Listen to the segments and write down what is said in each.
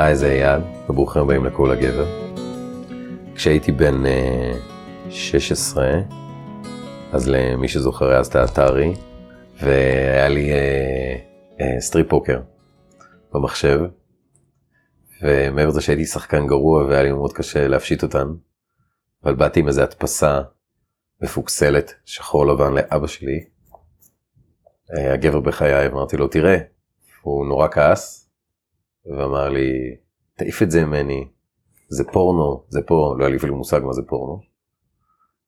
היי, זה אייל, וברוכים הבאים לקול הגבר. כשהייתי בן uh, 16, אז למי שזוכר אז את האטארי, והיה לי uh, uh, strip poker במחשב, ומעבר לזה שהייתי שחקן גרוע והיה לי מאוד קשה להפשיט אותן, אבל באתי עם איזו הדפסה מפוקסלת, שחור לבן לאבא שלי, uh, הגבר בחיי, אמרתי לו, תראה, הוא נורא כעס, ואמר לי, תעיף את זה ממני, זה פורנו, זה פה, לא היה לי אפילו מושג מה זה פורנו.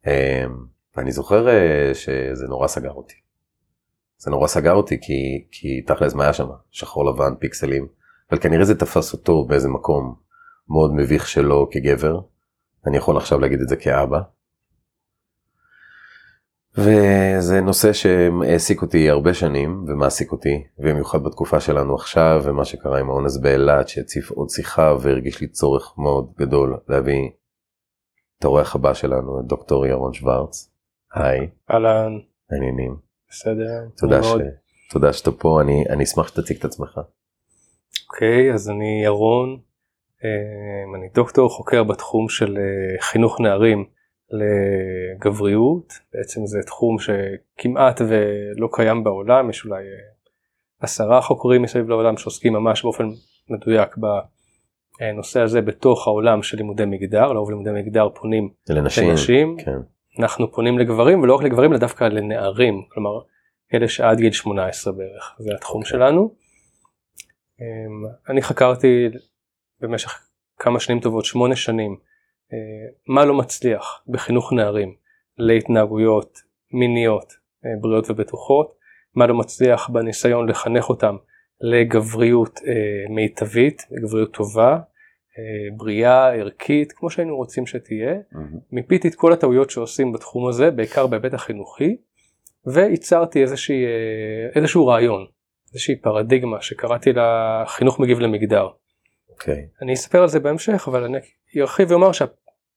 אמ, ואני זוכר אה, שזה נורא סגר אותי. זה נורא סגר אותי כי, כי תכל'ס מה היה שם? שחור לבן, פיקסלים, אבל כנראה זה תפס אותו באיזה מקום מאוד מביך שלו כגבר. אני יכול עכשיו להגיד את זה כאבא. וזה נושא שהעסיק אותי הרבה שנים ומעסיק אותי, במיוחד בתקופה שלנו עכשיו, ומה שקרה עם האונס באילת, שהציף עוד שיחה והרגיש לי צורך מאוד גדול להביא את האורח הבא שלנו, את דוקטור ירון שוורץ. היי. אהלן. העניינים. בסדר. תודה, ש... תודה שאתה פה, אני, אני אשמח שתציג את עצמך. אוקיי, okay, אז אני ירון, אה, אני דוקטור חוקר בתחום של אה, חינוך נערים. לגבריות, בעצם זה תחום שכמעט ולא קיים בעולם, יש אולי אה, עשרה חוקרים מסביב לעולם שעוסקים ממש באופן מדויק בנושא הזה בתוך העולם של לימודי מגדר, לרוב לימודי מגדר פונים לנשים, לנשים. כן. אנחנו פונים לגברים ולא רק לגברים אלא דווקא לנערים, כלומר אלה שעד גיל 18 בערך, זה התחום okay. שלנו. אמ, אני חקרתי במשך כמה שנים טובות, שמונה שנים, מה לא מצליח בחינוך נערים להתנהגויות מיניות אה, בריאות ובטוחות, מה לא מצליח בניסיון לחנך אותם לגבריות אה, מיטבית, לגבריות טובה, בריאה, ערכית, כמו שהיינו רוצים שתהיה. Mm-hmm. מיפיתי את כל הטעויות שעושים בתחום הזה, בעיקר בהיבט החינוכי, וייצרתי איזושהי, איזשהו רעיון, איזושהי פרדיגמה שקראתי לה חינוך מגיב למגדר. Okay. אוקיי. אני אספר על זה בהמשך, אבל אני ארחיב ואומר שה...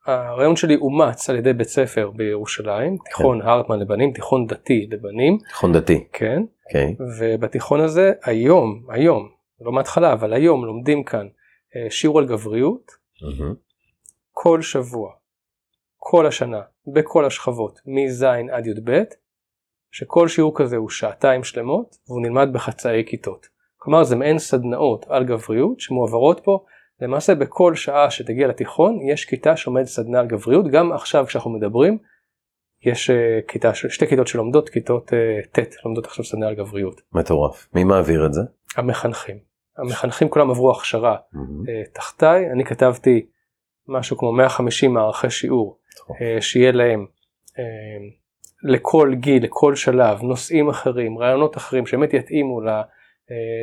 הרעיון שלי אומץ על ידי בית ספר בירושלים, תיכון כן. הרטמן לבנים, תיכון דתי לבנים. תיכון דתי. כן. Okay. אוקיי. ובתיכון הזה היום, היום, לא מההתחלה, אבל היום לומדים כאן אה, שיעור על גבריות, mm-hmm. כל שבוע, כל השנה, בכל השכבות, מז' עד י"ב, שכל שיעור כזה הוא שעתיים שלמות, והוא נלמד בחצאי כיתות. כלומר זה מעין סדנאות על גבריות שמועברות פה למעשה בכל שעה שתגיע לתיכון יש כיתה שעומדת סדנה על גבריות, גם עכשיו כשאנחנו מדברים יש אה, כיתה, שתי כיתות שלומדות, כיתות uh, ט' לומדות עכשיו סדנה על גבריות. מטורף. מי מעביר את זה? המחנכים. המחנכים כולם עברו הכשרה mm-hmm. תחתיי, אני כתבתי משהו כמו 150 מערכי שיעור, uh, שיהיה להם לכל גיל, לכל שלב, נושאים אחרים, רעיונות אחרים, שבאמת יתאימו ל...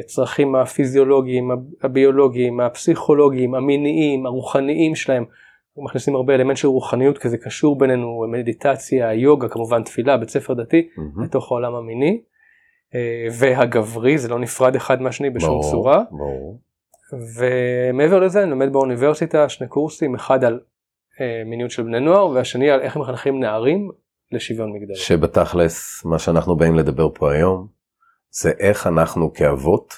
הצרכים הפיזיולוגיים, הביולוגיים, הפסיכולוגיים, המיניים, הרוחניים שלהם. אנחנו מכניסים הרבה אלמנט של רוחניות כי זה קשור בינינו, מדיטציה, יוגה, כמובן תפילה, בית ספר דתי, mm-hmm. לתוך העולם המיני. אה, והגברי, זה לא נפרד אחד מהשני בשום ברור, צורה. ברור. ומעבר לזה אני לומד באוניברסיטה שני קורסים, אחד על אה, מיניות של בני נוער והשני על איך מחנכים נערים לשוויון מגדרי. שבתכלס מה שאנחנו באים לדבר פה היום זה איך אנחנו כאבות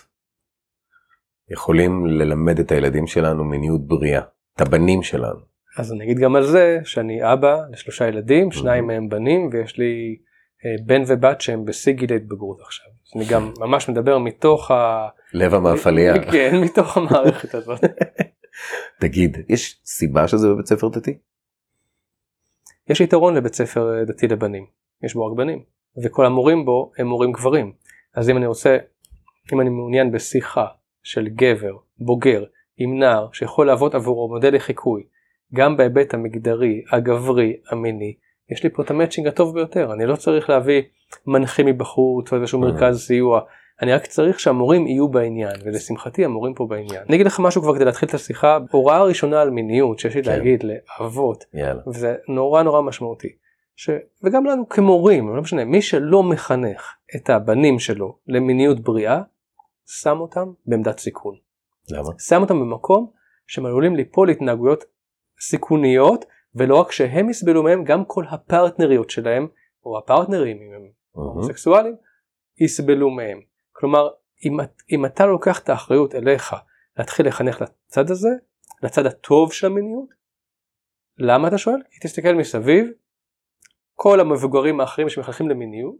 יכולים ללמד את הילדים שלנו מיניות בריאה, את הבנים שלנו. אז אני אגיד גם על זה שאני אבא לשלושה ילדים, שניים מהם בנים ויש לי אה, בן ובת שהם בשיא גיל ההתבגרות עכשיו. אני גם ממש מדבר מתוך ה... לב המאפליה. כן, מתוך המערכת הזאת. תגיד, יש סיבה שזה בבית ספר דתי? יש יתרון לבית ספר דתי לבנים, יש בו רק בנים, וכל המורים בו הם מורים גברים. אז אם אני רוצה, אם אני מעוניין בשיחה של גבר, בוגר, עם נער, שיכול להוות עבורו מודל לחיקוי, גם בהיבט המגדרי, הגברי, המיני, יש לי פה את המצ'ינג הטוב ביותר, אני לא צריך להביא מנחים מבחוץ או איזשהו מרכז סיוע, אני רק צריך שהמורים יהיו בעניין, ולשמחתי המורים פה בעניין. אני אגיד לך משהו כבר כדי להתחיל את השיחה, הוראה ראשונה על מיניות שיש לי כן. להגיד לאבות, וזה נורא נורא משמעותי. ש... וגם לנו כמורים, לא משנה, מי שלא מחנך את הבנים שלו למיניות בריאה, שם אותם בעמדת סיכון. למה? שם אותם במקום שהם עלולים ליפול להתנהגויות סיכוניות, ולא רק שהם יסבלו מהם, גם כל הפרטנריות שלהם, או הפרטנרים, אם הם הומוסקסואלים, יסבלו מהם. כלומר, אם, אם אתה לוקח את האחריות אליך, להתחיל לחנך לצד הזה, לצד הטוב של המיניות. למה אתה שואל? כי תסתכל מסביב, כל המבוגרים האחרים שמחנכים למיניות,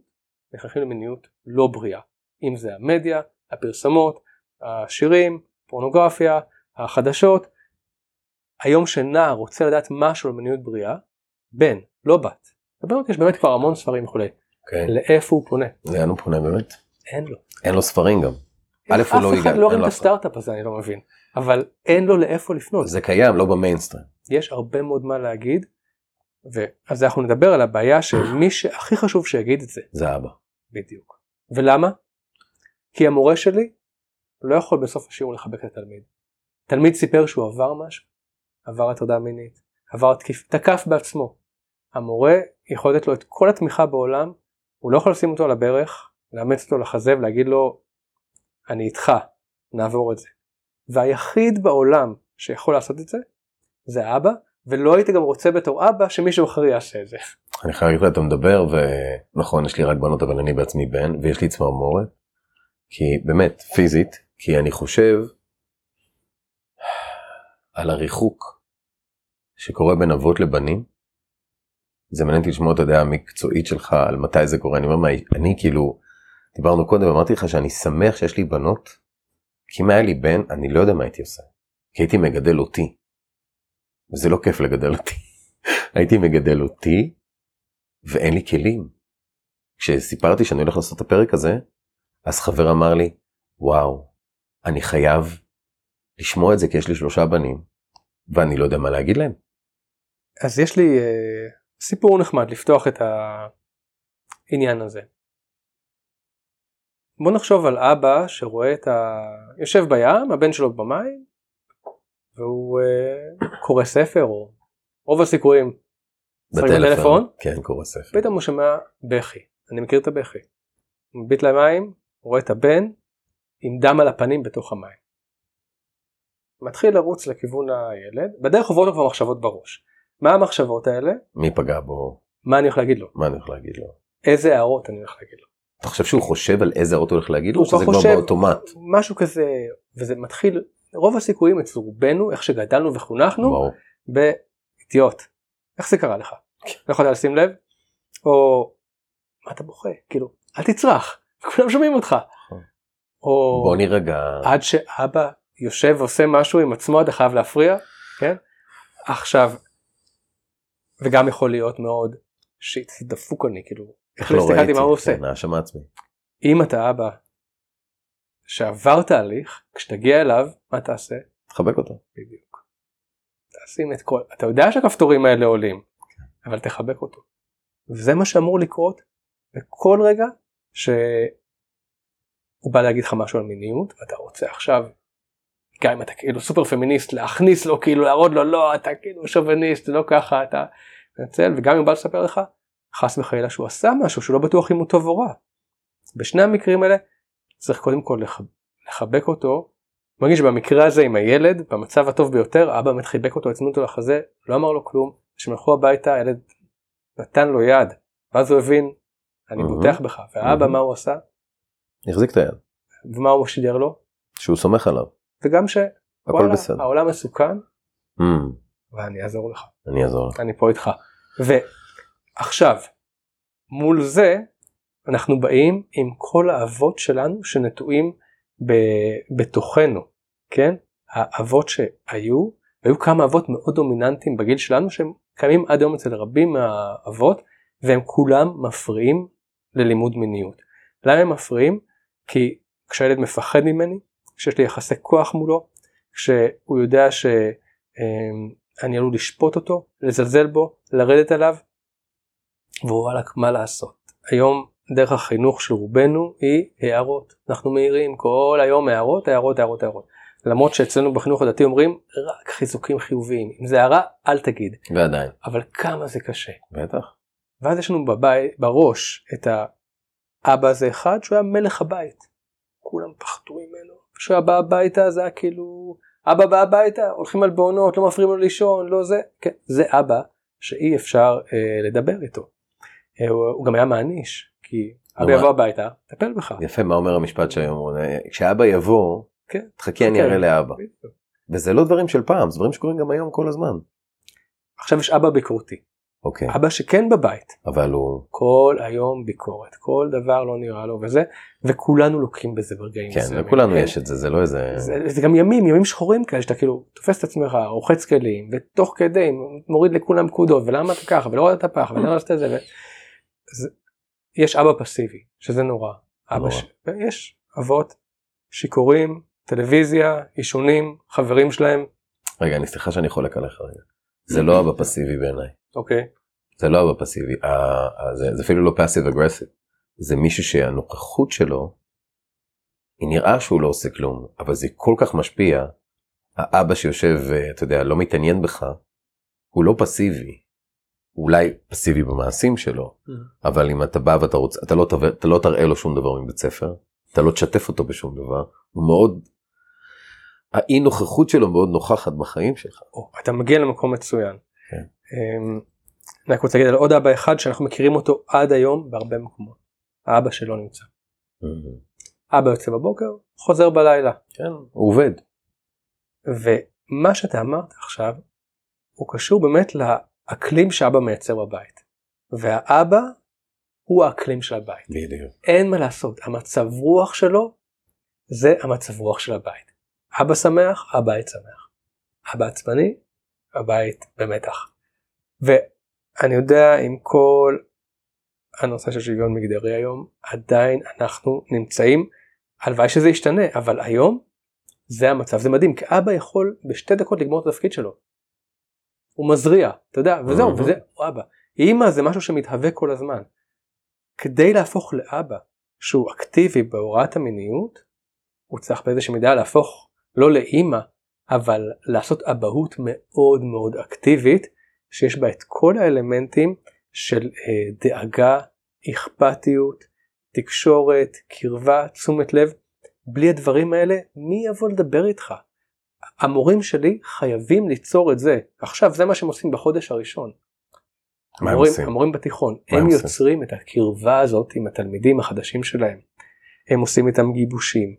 מחנכים למיניות לא בריאה. אם זה המדיה, הפרסמות, השירים, פורנוגרפיה, החדשות. היום שנער רוצה לדעת משהו על מיניות בריאה, בן, לא בת. לבנות יש באמת כבר המון ספרים וכולי. כן. לאיפה הוא פונה? לאן הוא פונה באמת? אין לו. אין לו ספרים גם. א', הוא לא אף אחד לא רואה את הסטארט-אפ הזה, אני לא מבין. אבל אין לו לאיפה לפנות. זה קיים, לא במיינסטרים. יש הרבה מאוד מה להגיד. ואז אנחנו נדבר על הבעיה שמי שהכי חשוב שיגיד את זה, זה אבא. בדיוק. ולמה? כי המורה שלי לא יכול בסוף השיעור לחבק את התלמיד. תלמיד סיפר שהוא עבר משהו, עבר הטרדה מינית, עבר תקיף, תקף בעצמו. המורה יכול לתת לו את כל התמיכה בעולם, הוא לא יכול לשים אותו על הברך, לאמץ אותו לחזה ולהגיד לו, אני איתך, נעבור את זה. והיחיד בעולם שיכול לעשות את זה, זה האבא, ולא הייתי גם רוצה בתור אבא שמישהו אחר יעשה את זה. אני חייב להגיד לך, אתה מדבר, ונכון, יש לי רק בנות, אבל אני בעצמי בן, ויש לי צמרמורת. כי באמת, פיזית, כי אני חושב על הריחוק שקורה בין אבות לבנים. זה מעניין אותי לשמוע את הדעה המקצועית שלך על מתי זה קורה. אני אומר, מה, אני כאילו, דיברנו קודם, אמרתי לך שאני שמח שיש לי בנות, כי אם היה לי בן, אני לא יודע מה הייתי עושה. כי הייתי מגדל אותי. וזה לא כיף לגדל אותי. הייתי מגדל אותי, ואין לי כלים. כשסיפרתי שאני הולך לעשות את הפרק הזה, אז חבר אמר לי, וואו, אני חייב לשמוע את זה כי יש לי שלושה בנים, ואני לא יודע מה להגיד להם. אז יש לי אה, סיפור נחמד לפתוח את העניין הזה. בוא נחשוב על אבא שרואה את ה... יושב בים, הבן שלו במים, והוא אה, קורא ספר, או רוב הסיכויים, בטלפון, כן, קורא ספר. פתאום הוא שומע בכי, אני מכיר את הבכי. הוא מביט למים, רואה את הבן עם דם על הפנים בתוך המים. מתחיל לרוץ לכיוון הילד, בדרך עוברות לו כבר מחשבות בראש. מה המחשבות האלה? מי פגע בו? מה אני הולך להגיד לו? מה אני הולך להגיד לו? איזה הערות אני הולך להגיד לו? אתה חושב שהוא חושב על איזה אות הוא הולך להגיד לו, או הוא כבר שזה כבר באוטומט? משהו כזה, וזה מתחיל, רוב הסיכויים אצל רובנו, איך שגדלנו וחונכנו. באידיוט. איך זה קרה לך? לא יכולת לשים לב? או מה אתה בוכה? כאילו, אל תצרח, כולם שומעים אותך. נכון. או בוא נירגע. עד שאבא יושב ועושה משהו עם עצמו אתה חייב להפריע, כן? עכשיו, וגם יכול להיות מאוד שיט, דפוק אני, כאילו, איך לא הסתכלתי מה הוא עושה. כן, האשמה עצמית. אם אתה אבא שעבר תהליך, כשתגיע אליו, מה תעשה? תחבק אותו. בדיוק. תשים את כל, אתה יודע שהכפתורים האלה עולים, אבל תחבק אותו. וזה מה שאמור לקרות בכל רגע שהוא בא להגיד לך משהו על מיניות ואתה רוצה עכשיו, גם אם אתה כאילו סופר פמיניסט, להכניס לו כאילו להראות לו לא אתה כאילו שוביניסט לא ככה אתה מנצל וגם אם הוא בא לספר לך חס וחלילה שהוא עשה משהו שהוא לא בטוח אם הוא טוב או רע. בשני המקרים האלה צריך קודם כל לח... לחבק אותו נגיד שבמקרה הזה עם הילד במצב הטוב ביותר אבא באמת חיבק אותו הצמיד אותו לחזה לא אמר לו כלום כשהם הלכו הביתה הילד נתן לו יד ואז הוא הבין אני מהמם. בוטח בך ואבא מהמם. מה הוא עשה החזיק את היד. ומה הוא שידר לו שהוא סומך עליו. וגם ש... הכל בסדר. העולם מסוכן אמ, ואני אעזור לך אני אעזור לך. אני פה איתך ועכשיו מול זה אנחנו באים עם כל האבות שלנו שנטועים ב- בתוכנו כן האבות שהיו היו כמה אבות מאוד דומיננטיים בגיל שלנו שהם קיימים עד היום אצל רבים מהאבות והם כולם מפריעים ללימוד מיניות. למה הם מפריעים? כי כשהילד מפחד ממני, כשיש לי יחסי כוח מולו, כשהוא יודע שאני עלול לשפוט אותו, לזלזל בו, לרדת עליו, והוא וואלכ מה לעשות. היום דרך החינוך של רובנו היא הערות. אנחנו מעירים כל היום הערות, הערות, הערות, הערות. למרות שאצלנו בחינוך הדתי אומרים רק חיזוקים חיוביים. אם זה הערה אל תגיד. ועדיין. אבל כמה זה קשה. בטח. ואז יש לנו בבית, בראש את האבא הזה אחד שהוא היה מלך הבית. כולם פחדו ממנו. כשהוא בא הביתה זה היה כאילו אבא בא הביתה הולכים על בעונות לא מפריעים לו לישון לא זה כן זה אבא שאי אפשר אה, לדבר איתו. אה, הוא, הוא גם היה מעניש כי אבא. יבוא הביתה טפל בך. יפה מה אומר המשפט שהיום כשאבא יבוא כן. תחכי אני כן. אראה לאבא. וזה לא דברים של פעם, זה דברים שקורים גם היום כל הזמן. עכשיו יש אבא ביקורתי, אוקיי, אבא שכן בבית, אבל הוא, כל היום ביקורת, כל דבר לא נראה לו וזה, וכולנו לוקים בזה ברגעים כן, מסוימים. לכולנו אין- יש את זה, זה לא איזה, זה, זה גם ימים, ימים שחורים כאלה שאתה כאילו תופס את עצמך, רוחץ כלים, ותוך כדי מוריד לכולם פקודות, ולמה אתה ככה, ולא ראית פח, ולמה עשית את זה. ו... זה... יש אבא פסיבי, שזה נורא. אבא נורא. ש... יש אבות שיכורים, טלוויזיה, עישונים, חברים שלהם, רגע, אני סליחה שאני חולק עליך רגע. זה לא אבא פסיבי בעיניי, אוקיי, זה לא אבא פסיבי, ה- ה- זה זה אפילו לא פאסיב אגרסיב, זה מישהו שהנוכחות שלו, היא נראה שהוא לא עושה כלום, אבל זה כל כך משפיע, האבא שיושב, אה, אתה יודע, לא מתעניין בך, הוא לא פסיבי, אולי פסיבי במעשים שלו, אבל אם אתה בא ואתה רוצה, אתה לא, תראה, אתה לא תראה לו שום דבר מבית ספר, אתה לא תשתף אותו בשום דבר, הוא מאוד, האי נוכחות שלו מאוד נוכחת בחיים שלך. או, אתה מגיע למקום מצוין. כן. אמ, אני רק רוצה להגיד על עוד אבא אחד שאנחנו מכירים אותו עד היום בהרבה מקומות. האבא שלא נמצא. אבא יוצא בבוקר, חוזר בלילה. כן, הוא עובד. ומה שאתה אמרת עכשיו הוא קשור באמת לאקלים שאבא מייצר בבית. והאבא הוא האקלים של הבית. בדיוק. אין מה לעשות, המצב רוח שלו זה המצב רוח של הבית. אבא שמח, הבית שמח. אבא עצבני, הבית במתח. ואני יודע עם כל הנושא של שוויון מגדרי היום, עדיין אנחנו נמצאים, הלוואי שזה ישתנה, אבל היום זה המצב, זה מדהים, כי אבא יכול בשתי דקות לגמור את התפקיד שלו. הוא מזריע, אתה יודע, וזהו. וזה אבא. אימא זה משהו שמתהווה כל הזמן. כדי להפוך לאבא שהוא אקטיבי בהוראת המיניות, הוא צריך באיזושהי מידה להפוך לא לאימא, אבל לעשות אבהות מאוד מאוד אקטיבית, שיש בה את כל האלמנטים של אה, דאגה, אכפתיות, תקשורת, קרבה, תשומת לב. בלי הדברים האלה, מי יבוא לדבר איתך? המורים שלי חייבים ליצור את זה. עכשיו זה מה שהם עושים בחודש הראשון. מה הם המורים, עושים? המורים בתיכון, הם הם? יוצרים את הקרבה הזאת עם התלמידים החדשים שלהם. הם עושים איתם גיבושים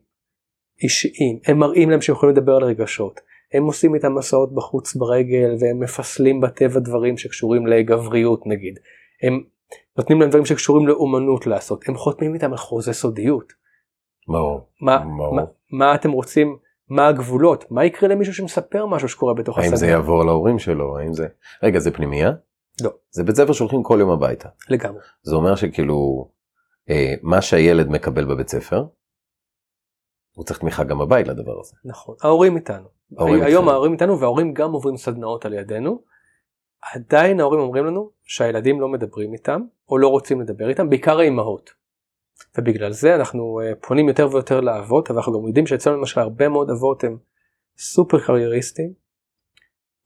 אישיים, הם מראים להם שהם יכולים לדבר על רגשות, הם עושים איתם מסעות בחוץ ברגל והם מפסלים בטבע דברים שקשורים לגבריות נגיד. הם נותנים להם דברים שקשורים לאומנות לעשות, הם חותמים איתם על חוזה סודיות. ברור. מה. מה, מה אתם רוצים, מה הגבולות, מה יקרה למישהו שמספר משהו שקורה בתוך האם השדה? זה יעבור להורים שלו? האם זה... רגע, זה פנימייה? לא. זה בית ספר שהולכים כל יום הביתה. לגמרי. זה אומר שכאילו, אה, מה שהילד מקבל בבית ספר, הוא צריך תמיכה גם בבית לדבר הזה. נכון, ההורים איתנו. ההורים היום. ההורים ההורים איתנו וההורים גם עוברים סדנאות על ידינו. עדיין ההורים אומרים לנו שהילדים לא מדברים איתם או לא רוצים לדבר איתם, בעיקר האימהות. ובגלל זה אנחנו אה, פונים יותר ויותר לאבות, אבל אנחנו גם יודעים שאצלנו למשל הרבה מאוד אבות הם סופר קרייריסטים.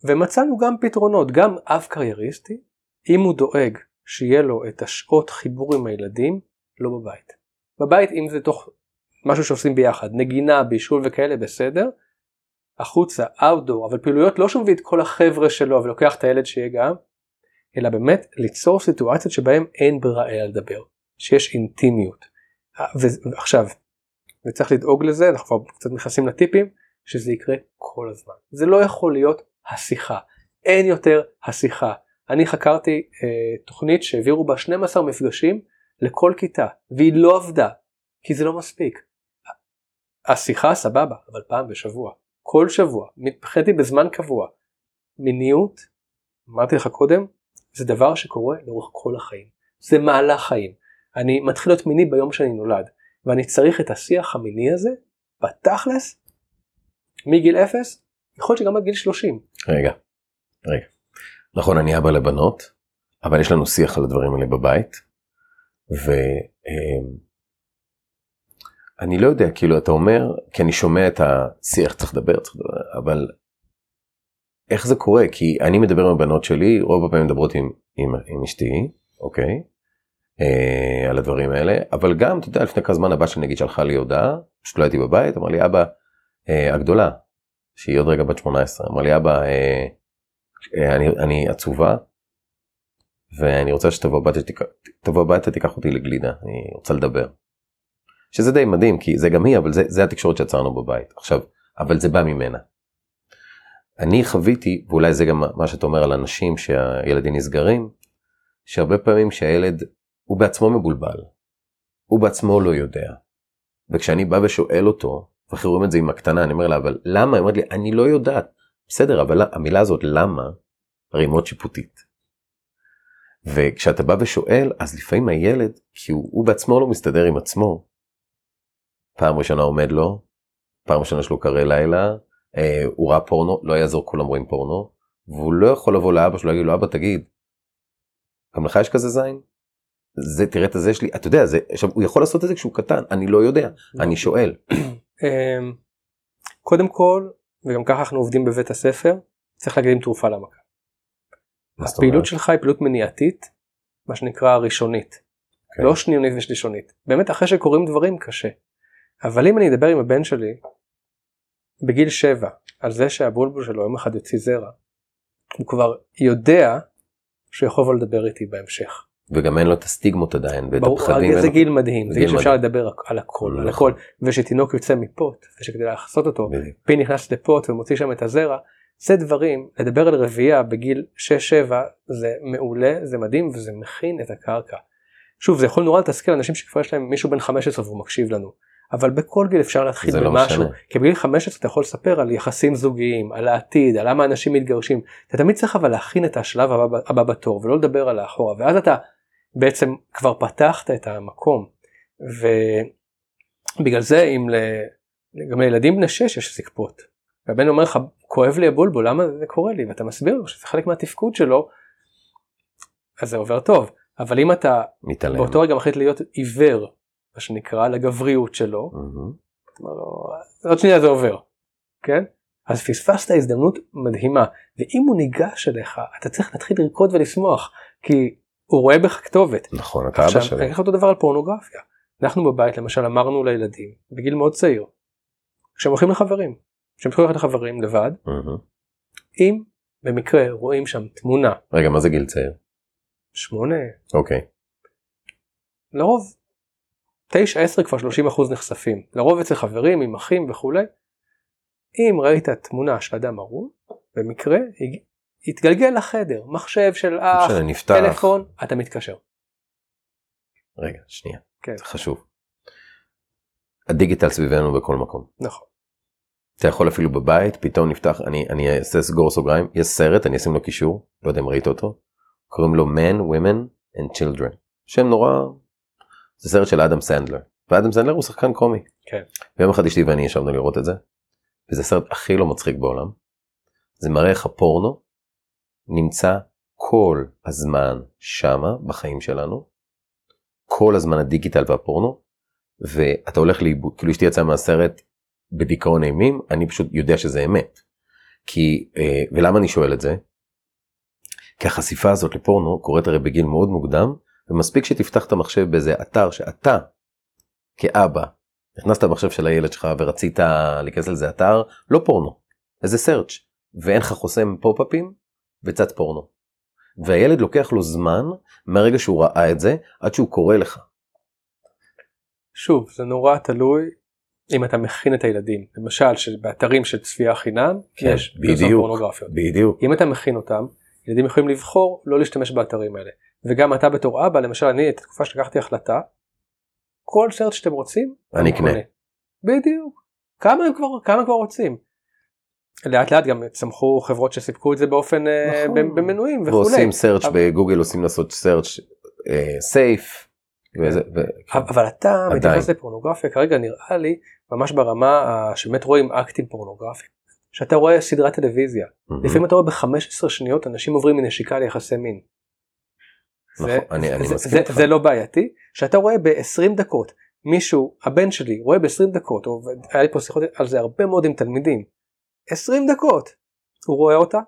ומצאנו גם פתרונות, גם אב קרייריסטי, אם הוא דואג שיהיה לו את השעות חיבור עם הילדים, לא בבית. בבית אם זה תוך משהו שעושים ביחד, נגינה, בישול וכאלה בסדר, החוצה, אאוטדור, אבל פעילויות לא שהוא מביא את כל החבר'ה שלו ולוקח את הילד שיהיה גם, אלא באמת ליצור סיטואציות שבהם אין ברירה לדבר, שיש אינטימיות. ועכשיו, וצריך לדאוג לזה, אנחנו כבר קצת נכנסים לטיפים, שזה יקרה כל הזמן. זה לא יכול להיות השיחה, אין יותר השיחה. אני חקרתי אה, תוכנית שהעבירו בה 12 מפגשים לכל כיתה, והיא לא עבדה, כי זה לא מספיק. השיחה סבבה, אבל פעם בשבוע, כל שבוע, מבחינתי בזמן קבוע. מיניות, אמרתי לך קודם, זה דבר שקורה לאורך כל החיים. זה מהלך חיים. אני מתחיל להיות מיני ביום שאני נולד, ואני צריך את השיח המיני הזה, בתכלס, מגיל אפס, יכול להיות שגם עד גיל 30. רגע, רגע. נכון, אני אבא לבנות, אבל יש לנו שיח על הדברים האלה בבית, ואני לא יודע, כאילו אתה אומר, כי אני שומע את השיח, צריך לדבר, צריך לדבר, אבל איך זה קורה? כי אני מדבר עם הבנות שלי, רוב הפעמים מדברות עם, עם, עם אשתי, אוקיי? אה, על הדברים האלה, אבל גם, אתה יודע, לפני כמה זמן הבת שלי נגיד שלחה לי הודעה, פשוט לא הייתי בבית, אמר לי, אבא, אה, הגדולה, שהיא עוד רגע בת 18, אמר לי, אבא, אה, אה, אני, אני עצובה, ואני רוצה שתבוא הביתה, תבוא תיקח אותי לגלידה, אני רוצה לדבר. שזה די מדהים כי זה גם היא אבל זה, זה התקשורת שיצרנו בבית עכשיו אבל זה בא ממנה. אני חוויתי ואולי זה גם מה שאתה אומר על אנשים שהילדים נסגרים שהרבה פעמים שהילד הוא בעצמו מבולבל הוא בעצמו לא יודע. וכשאני בא ושואל אותו ואנחנו רואים את זה עם הקטנה אני אומר לה אבל למה היא אומרת לי אני לא יודעת בסדר אבל המילה הזאת למה הרי מאוד שיפוטית. וכשאתה בא ושואל אז לפעמים הילד כי הוא, הוא בעצמו לא מסתדר עם עצמו. פעם ראשונה עומד לו פעם ראשונה יש לו קרי לילה אה, הוא ראה פורנו לא יעזור כולם רואים פורנו והוא לא יכול לבוא לאבא שלו להגיד לו אבא תגיד. גם לך יש כזה זין? זה תראה את הזה שלי אתה יודע זה עכשיו הוא יכול לעשות את זה כשהוא קטן אני לא יודע אני שואל. אמ, קודם כל וגם ככה אנחנו עובדים בבית הספר צריך להגיד עם תרופה למכה. הפעילות שלך היא פעילות מניעתית מה שנקרא ראשונית כן. לא שניונית ושלישונית באמת אחרי שקורים דברים קשה. אבל אם אני אדבר עם הבן שלי בגיל 7 על זה שהבולבול שלו יום אחד יוציא זרע הוא כבר יודע שהוא יכול לדבר איתי בהמשך. וגם אין לו את הסטיגמות עדיין ואת ברור, הפחדים. זה גיל מדהים, זה גיל שאפשר. לדבר על הכל, על נכון. הכל, ושתינוק יוצא מפוט, ושכדי לעשות אותו. פי נכנס לפוט ומוציא שם את הזרע, זה דברים, לדבר על רבייה בגיל 6-7 זה מעולה, זה מדהים וזה מכין את הקרקע. שוב זה יכול נורא לתסכל אנשים שכבר יש להם מישהו בן 15 והוא מקשיב לנו, אבל בכל גיל אפשר להתחיל לא במשהו, משנה. כי בגיל 15 אתה יכול לספר על יחסים זוגיים, על העתיד, על למה אנשים מתגרשים, אתה תמיד צריך אבל להכין את השלב הבא, הבא בתור ולא לדבר על האחורה, ואז אתה בעצם כבר פתחת את המקום, ובגלל זה אם ל... גם לילדים בני 6 יש זקפות, והבן אומר לך כואב לי הבולבול למה זה קורה לי? ואתה מסביר לו שזה חלק מהתפקוד שלו, אז זה עובר טוב, אבל אם אתה מתעלם. באותו רגע מחליט להיות עיוור, מה שנקרא, לגבריות שלו, אומר לו, עוד שנייה זה עובר, כן? אז פספסת הזדמנות מדהימה, ואם הוא ניגש אליך, אתה צריך להתחיל לרקוד ולשמוח, כי הוא רואה בך כתובת. נכון אתה אבא עכשיו, שלו. לך אותו דבר על פורנוגרפיה. אנחנו בבית למשל אמרנו לילדים, בגיל מאוד צעיר, כשהם הולכים לחברים, כשהם ללכת לחברים לבד. אם במקרה רואים שם תמונה, רגע מה זה גיל צעיר? שמונה, אוקיי. לרוב 9-10 כבר 30% נחשפים, לרוב אצל חברים עם אחים וכולי. אם ראית תמונה של אדם ערום, במקרה התגלגל לחדר, מחשב של אח, נפתח. טלפון, אתה מתקשר. רגע שנייה. כן. זה חשוב. הדיגיטל סביבנו בכל מקום. נכון. אתה יכול אפילו בבית פתאום נפתח אני אני אעשה סגור סוגריים יש סרט אני אשים לו קישור לא יודע אם ראית אותו קוראים לו men women and children שם נורא זה סרט של אדם סנדלר ואדם סנדלר הוא שחקן קומי. כן. ויום אחד אשתי ואני ישבנו לראות את זה וזה הסרט הכי לא מצחיק בעולם. זה מראה איך הפורנו נמצא כל הזמן שמה בחיים שלנו. כל הזמן הדיגיטל והפורנו ואתה הולך לאיבוד כאילו אשתי יצאה מהסרט בדיכאון אימים אני פשוט יודע שזה אמת. כי אה, ולמה אני שואל את זה? כי החשיפה הזאת לפורנו קורית הרי בגיל מאוד מוקדם ומספיק שתפתח את המחשב באיזה אתר שאתה כאבא נכנסת למחשב של הילד שלך ורצית להיכנס לזה אתר לא פורנו איזה search ואין לך חוסם פופ-אפים וצד פורנו. והילד לוקח לו זמן מהרגע שהוא ראה את זה עד שהוא קורא לך. שוב, זה נורא תלוי אם אתה מכין את הילדים. למשל, באתרים של צפייה חינם, כן, יש בדיוק. פורנוגרפיות. בדיוק. אם אתה מכין אותם, ילדים יכולים לבחור לא להשתמש באתרים האלה. וגם אתה בתור אבא, למשל אני, את התקופה שלקחתי החלטה, כל סרט שאתם רוצים, אני אקנה. בדיוק. כמה הם כבר, כמה כבר רוצים. לאט לאט גם צמחו חברות שסיפקו את זה באופן אה, נכון. ב- במנויים וכולי. ועושים search אבל- בגוגל עושים לעשות search אה, safe. וזה, ו... אבל אתה עדיין. מתייחס לפורנוגרפיה כרגע נראה לי ממש ברמה שבאמת רואים אקטים פורנוגרפיים. שאתה רואה סדרת טלוויזיה, מהמם. לפעמים אתה רואה ב-15 שניות אנשים עוברים מנשיקה ליחסי מין. זה, נכון, אני- אני זה, מסכים זה, איתך. זה לא בעייתי, שאתה רואה ב-20 דקות, מישהו, הבן שלי, רואה ב-20 דקות, או, היה לי פה שיחות על זה הרבה מאוד עם תלמידים, 20 דקות, הוא רואה אותה,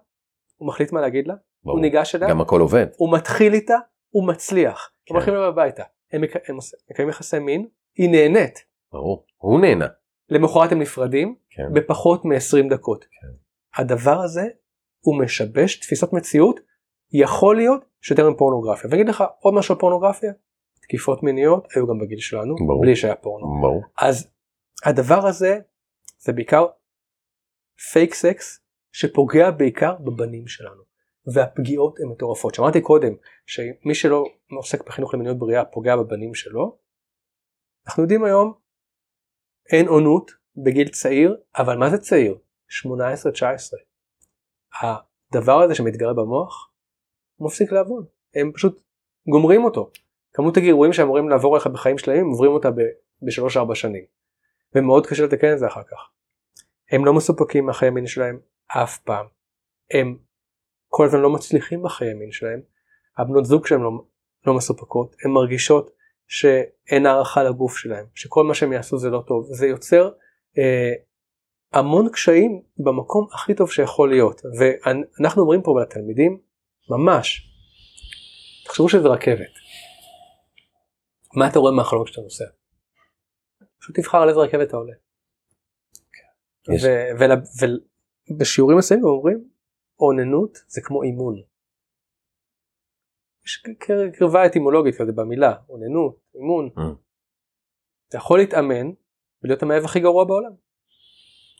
הוא מחליט מה להגיד לה, ברור. הוא ניגש אליה, גם הכל עובד. הוא מתחיל איתה, הוא מצליח, כן. הם הולכים אליו הביתה, הם מקיימים יחסי מין, היא נהנית, ברור. הוא נהנה. למחרת הם נפרדים, כן. בפחות מ-20 דקות. כן. הדבר הזה הוא משבש תפיסות מציאות, יכול להיות שיותר מפורנוגרפיה. ואני אגיד לך עוד משהו על פורנוגרפיה, תקיפות מיניות היו גם בגיל שלנו, ברור. בלי שהיה פורנו. ברור. אז הדבר הזה זה בעיקר פייק סקס שפוגע בעיקר בבנים שלנו. והפגיעות הן מטורפות. שמעתי קודם שמי שלא עוסק בחינוך למיניות בריאה פוגע בבנים שלו. אנחנו יודעים היום אין עונות בגיל צעיר, אבל מה זה צעיר? 18-19. הדבר הזה שמתגרה במוח, מפסיק לעבוד. הם פשוט גומרים אותו. כמות הגירויים שאמורים לעבור עליך בחיים שלהם, עוברים אותה בשלוש-ארבע שנים. ומאוד קשה לתקן את זה אחר כך. הם לא מסופקים מהחיי המין שלהם אף פעם. הם כל הזמן לא מצליחים בחיי המין שלהם. הבנות זוג שלהם לא, לא מסופקות. הן מרגישות שאין הערכה לגוף שלהם, שכל מה שהם יעשו זה לא טוב. זה יוצר אה, המון קשיים במקום הכי טוב שיכול להיות. ואנחנו אומרים פה לתלמידים, ממש, תחשבו שזה רכבת. מה אתה רואה מהחלום שאתה נוסע? פשוט תבחר על איזה רכבת אתה עולה. ובשיעורים מסוימים אומרים אוננות זה כמו אימון. יש קר- קרבה אטימולוגית כזה במילה אוננות אימון. Mm. אתה יכול להתאמן ולהיות המאהב הכי גרוע בעולם.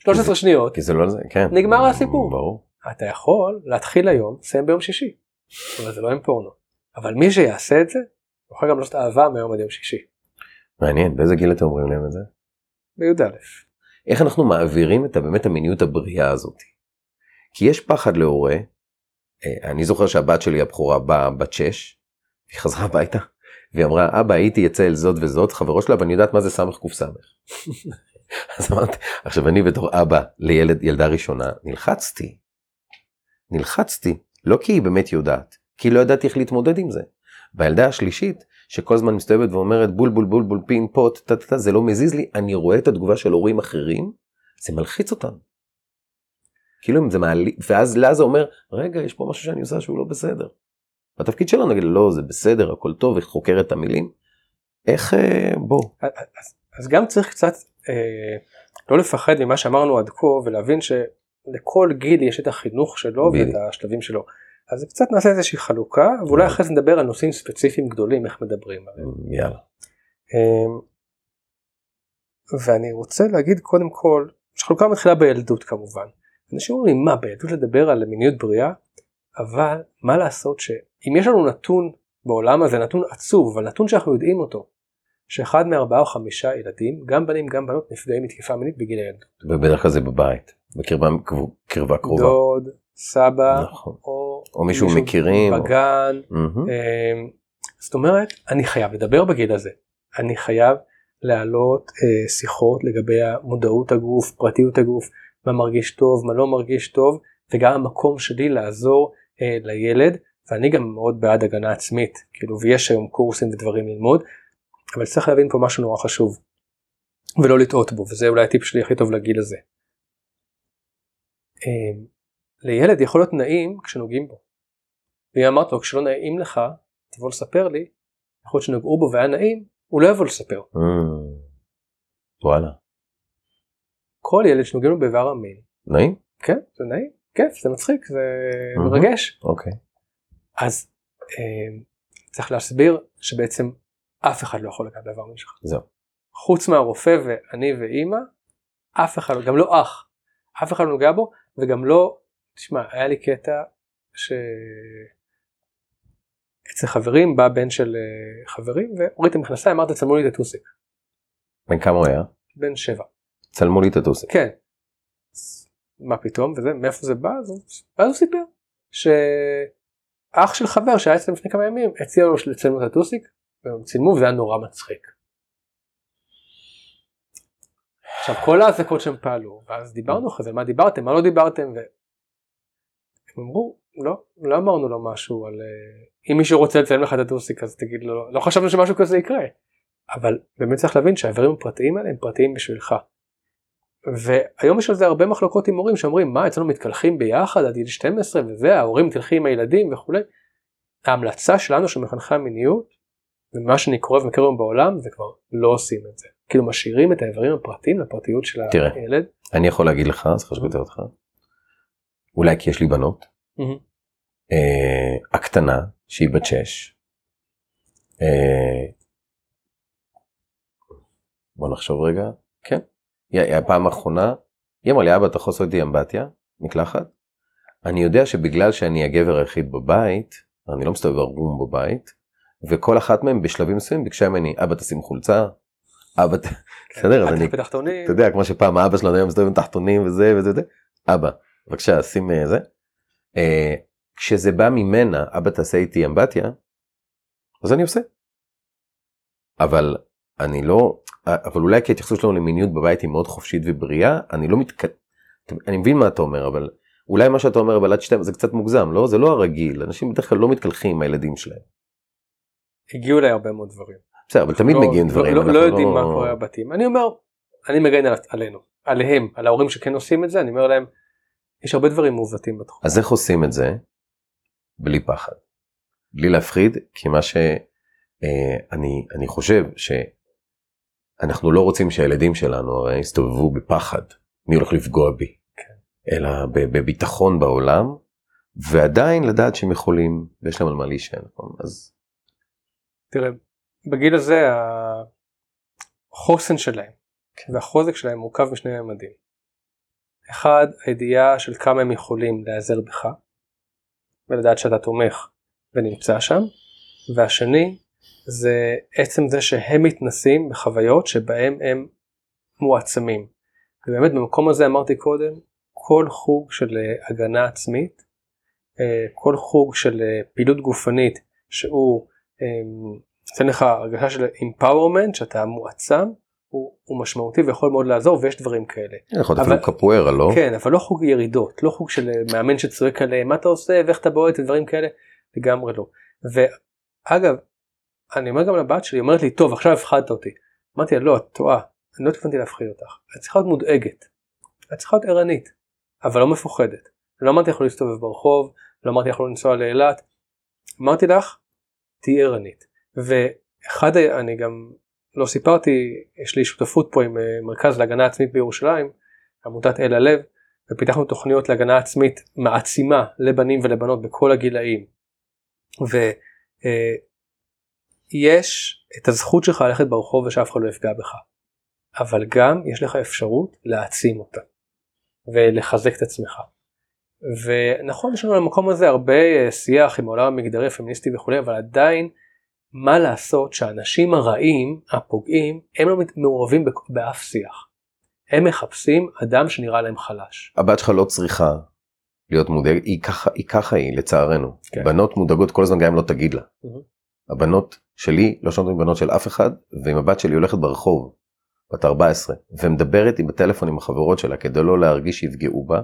13 שניות כי זה לא זה, כן. נגמר הסיפור. ברור. אתה יכול להתחיל היום לסיים ביום שישי. אבל זה לא עם פורנו. אבל מי שיעשה את זה יכול גם לעשות אהבה מהיום עד יום שישי. מעניין, באיזה גיל אתם אומרים להם את זה? בי"א. איך אנחנו מעבירים את באמת המיניות הבריאה הזאת. כי יש פחד להורה, אה, אני זוכר שהבת שלי הבכורה באה בת 6, היא חזרה הביתה, והיא אמרה אבא הייתי אצל זאת וזאת חברו שלה ואני יודעת מה זה סמך קס. אז אמרתי, עכשיו אני בתור אבא לילד ילדה ראשונה נלחצתי. נלחצתי, לא כי היא באמת יודעת, כי לא ידעתי איך להתמודד עם זה. והילדה השלישית, שכל הזמן מסתובבת ואומרת בול בול בול בול פין פוט, טה טה טה, זה לא מזיז לי, אני רואה את התגובה של הורים אחרים, זה מלחיץ אותם. כאילו אם זה מעלי, ואז לאז זה אומר, רגע, יש פה משהו שאני עושה שהוא לא בסדר. התפקיד שלנו נגיד, לא, זה בסדר, הכל טוב, וחוקר את המילים. איך, אה, בוא, אז, אז גם צריך קצת אה, לא לפחד ממה שאמרנו עד כה ולהבין שלכל גיל יש את החינוך שלו. ואת השלבים שלו. אז קצת נעשה איזושהי חלוקה ואולי אחרי זה נדבר על נושאים ספציפיים גדולים איך מדברים עליהם. יאללה. אה, ואני רוצה להגיד קודם כל שחלוקה מתחילה בילדות כמובן. אנשים אומרים מה בילדות לדבר על מיניות בריאה אבל מה לעשות שאם יש לנו נתון בעולם הזה נתון עצוב אבל נתון שאנחנו יודעים אותו שאחד מארבעה או חמישה ילדים גם בנים גם בנות נפגעים מתקיפה מינית בגיל הילדות. ובדרך כלל זה בבית, בקרבה קרבה קרובה. דוד, סבא נכון. או, או מישהו מכירים, או- בגן. אמ, זאת אומרת אני חייב לדבר בגיל הזה. אני חייב להעלות אה, שיחות לגבי המודעות הגוף, פרטיות הגוף, מה מרגיש טוב, מה לא מרגיש טוב, וגם המקום שלי לעזור אה, לילד, ואני גם מאוד בעד הגנה עצמית, כאילו, ויש היום קורסים ודברים ללמוד, אבל צריך להבין פה משהו נורא חשוב, ולא לטעות בו, וזה אולי הטיפ שלי הכי טוב לגיל הזה. אה, לילד יכול להיות נעים כשנוגעים בו. ואם אמרת לו כשלא נעים לך, תבוא לספר לי, יכול להיות שנגעו בו והיה נעים, הוא לא יבוא לספר. אמ, וואלה. כל ילד שנוגעים לו באיבר המין, נעים? כן, זה נעים, כיף, זה מצחיק, זה. מרגש. אוקיי. אז אה, צריך להסביר שבעצם אף אחד לא יכול לגעת באיבר המין שלך. זהו. חוץ מהרופא ואני ואימא, אף אחד, גם לא אח, אף אחד לא נוגע בו, וגם לא, תשמע, היה לי קטע ש... אצל חברים בא בן של אה, חברים והוריד את המכנסיים אמרת צלמו לי את הטוסיק בן כמה הוא היה? בן שבע צלמו לי את הטוסיק. כן. מה פתאום וזה מאיפה זה בא ואז הוא סיפר שאח של חבר שהיה אצלם לפני כמה ימים הציע לו לצלם את הטוסיק והם צילמו וזה היה נורא מצחיק. עכשיו כל האזעקות שהם פעלו ואז דיברנו אחרי זה מה דיברתם מה לא דיברתם והם אמרו לא לא אמרנו לו משהו על אה, אם מישהו רוצה לצלם לך את הטוסיק אז תגיד לו לא חשבנו שמשהו כזה יקרה אבל באמת צריך להבין שהאיברים הפרטיים האלה הם פרטיים בשבילך. והיום יש על זה הרבה מחלוקות עם הורים שאומרים מה אצלנו מתקלחים ביחד עד גיל 12 וזה ההורים מתקלחים עם הילדים וכולי. ההמלצה שלנו של מחנכי המיניות ומה שאני קורא ומכיר היום בעולם זה כבר לא עושים את זה. כאילו משאירים את האיברים הפרטיים לפרטיות של תראה. הילד. אני יכול להגיד לך, סליחה שקוטע אותך, אולי כי יש לי בנות. אה, הקטנה, שהיא בת שש, אה, בוא נחשוב רגע, כן. היא, היא הפעם האחרונה, היא אמרה לי, אבא, אתה יכול לעשות איתי אמבטיה, מקלחת? אני יודע שבגלל שאני הגבר היחיד בבית, אני לא מסתובב ערום בבית, וכל אחת מהן בשלבים מסוימים ביקשה ממני, אבא תשים חולצה, אבא, ת... בסדר, אז אני. אתה יודע, כמו שפעם האבא שלנו היה מסתובב עם תחתונים וזה וזה וזה, אבא, בבקשה, שים אה, זה. אה, כשזה בא ממנה, אבא תעשה איתי אמבטיה, אז אני עושה. אבל אני לא, אבל אולי כי ההתייחסות שלנו למיניות בבית היא מאוד חופשית ובריאה, אני לא מתק... אני מבין מה אתה אומר, אבל אולי מה שאתה אומר אבל עד שתיים זה קצת מוגזם, לא? זה לא הרגיל, אנשים בדרך כלל לא מתקלחים עם הילדים שלהם. הגיעו אליי הרבה מאוד דברים. בסדר, אבל תמיד לא, מגיעים דברים. לא, לא אנחנו יודעים מה קורה בבתים. אני אומר, אני מגן על, עלינו, עליהם, על ההורים שכן עושים את זה, אני אומר להם, יש הרבה דברים מעוותים בתחום. אז איך עושים את זה? בלי פחד. בלי להפחיד, כי מה שאני אני חושב שאנחנו לא רוצים שהילדים שלנו הרי יסתובבו בפחד, מי הולך לפגוע בי, כן. אלא בביטחון בעולם, ועדיין לדעת שהם יכולים ויש להם על מה להישען. נכון? אז תראה, בגיל הזה החוסן שלהם והחוזק שלהם מורכב משני ממדים. אחד, הידיעה של כמה הם יכולים להיעזר בך ולדעת שאתה תומך ונמצא שם, והשני זה עצם זה שהם מתנסים בחוויות שבהם הם מועצמים. ובאמת במקום הזה אמרתי קודם, כל חוג של אה, הגנה עצמית, אה, כל חוג של אה, פעילות גופנית שהוא נותן לך הרגשה של empowerment שאתה מועצם הוא, הוא משמעותי ויכול מאוד לעזור ויש דברים כאלה. יכול להיות אפילו קפוארה לא? כן אבל לא חוג ירידות לא חוג של מאמן שצועק עליהם מה אתה עושה ואיך אתה בועט ודברים כאלה לגמרי לא. ואגב אני אומר גם לבת שלי אומרת לי טוב עכשיו הפחדת אותי. אמרתי לה לא את טועה אני לא התכוונתי להפחיד אותך את צריכה להיות מודאגת. את צריכה להיות ערנית אבל לא מפוחדת. לא אמרתי לך לא להסתובב ברחוב לא אמרתי לך לא לנסוע לאילת. אמרתי לך תהיי ערנית. ואחד אני גם לא סיפרתי יש לי שותפות פה עם אה, מרכז להגנה עצמית בירושלים עמותת אל הלב ופיתחנו תוכניות להגנה עצמית מעצימה לבנים ולבנות בכל הגילאים. ויש אה, את הזכות שלך ללכת ברחוב ושאף אחד לא יפגע בך. אבל גם יש לך אפשרות להעצים אותה ולחזק את עצמך. ונכון יש לנו למקום הזה הרבה אה, שיח עם העולם המגדרי הפמיניסטי וכולי אבל עדיין מה לעשות שהאנשים הרעים הפוגעים הם לא מעורבים באף שיח. הם מחפשים אדם שנראה להם חלש. הבת שלך לא צריכה להיות מודאגת היא ככה היא ככה היא לצערנו כן. בנות מודאגות כל הזמן גם אם לא תגיד לה. Mm-hmm. הבנות שלי לא שונות מבנות של אף אחד ואם הבת שלי הולכת ברחוב בת 14 ומדברת עם בטלפון עם החברות שלה כדי לא להרגיש שיפגעו בה.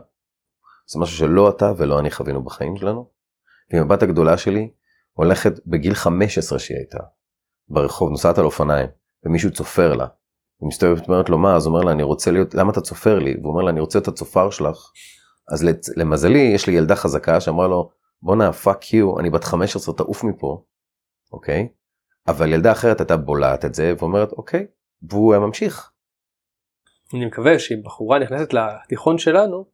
זה משהו שלא אתה ולא אני חווינו בחיים שלנו. ועם הבת הגדולה שלי הולכת בגיל 15 שהיא הייתה ברחוב נוסעת על אופניים ומישהו צופר לה. היא מסתובבת אומרת לו מה אז אומר לה אני רוצה להיות למה אתה צופר לי והוא אומר לה אני רוצה את הצופר שלך. אז למזלי יש לי ילדה חזקה שאמרה לו בואנה fuck you אני בת 15 תעוף מפה. אוקיי אבל ילדה אחרת הייתה בולעת את זה ואומרת אוקיי והוא היה ממשיך. אני מקווה שאם בחורה נכנסת לתיכון שלנו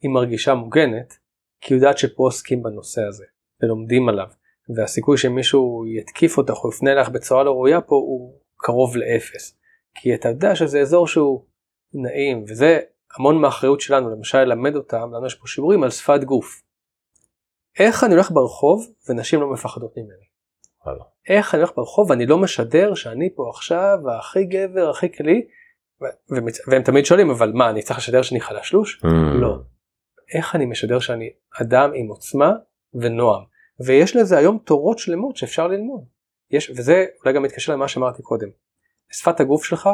היא מרגישה מוגנת כי היא יודעת שפה עוסקים בנושא הזה ולומדים עליו והסיכוי שמישהו יתקיף אותך או יפנה לך בצורה לא ראויה פה הוא קרוב לאפס. כי אתה יודע שזה אזור שהוא נעים וזה המון מהאחריות שלנו למשל ללמד אותם לנו יש פה שיעורים על שפת גוף. איך אני הולך ברחוב ונשים לא מפחדות ממני. איך אני הולך ברחוב ואני לא משדר שאני פה עכשיו הכי גבר הכי כלי והם תמיד שואלים אבל מה אני צריך לשדר שאני חלשלוש? Mm. לא. איך אני משדר שאני אדם עם עוצמה ונועם. ויש לזה היום תורות שלמות שאפשר ללמוד. יש, וזה אולי גם מתקשר למה שאמרתי קודם. שפת הגוף שלך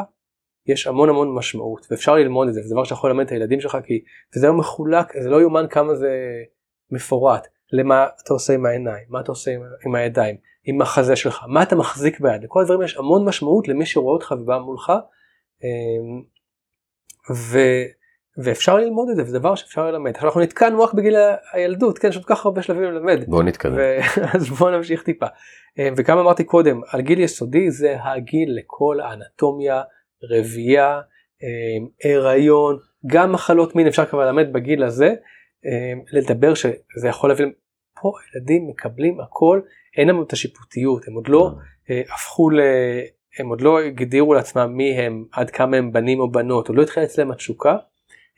יש המון המון משמעות ואפשר ללמוד את זה וזה דבר שאתה יכול ללמד את הילדים שלך כי זה לא מחולק זה לא יאומן כמה זה מפורט למה אתה עושה עם העיניים מה אתה עושה עם, עם הידיים עם החזה שלך מה אתה מחזיק ביד לכל הדברים יש המון משמעות למי שרואה אותך ובא מולך אמ, ו, ואפשר ללמוד את זה וזה דבר שאפשר ללמד. עכשיו אנחנו נתקענו רק בגיל הילדות כן יש עוד כך הרבה שלבים ללמד. בוא נתקדם. ו... אז בוא נמשיך טיפה. אה, וגם אמרתי קודם על גיל יסודי זה הגיל לכל האנטומיה רבייה אה, הריון גם מחלות מין אפשר כבר ללמד בגיל הזה. אה, לדבר שזה יכול להביא פה ילדים מקבלים הכל אין לנו את השיפוטיות הם עוד לא הפכו הם עוד לא הגדירו לעצמם מי הם, עד כמה הם בנים או בנות, עוד לא התחילה אצלם התשוקה,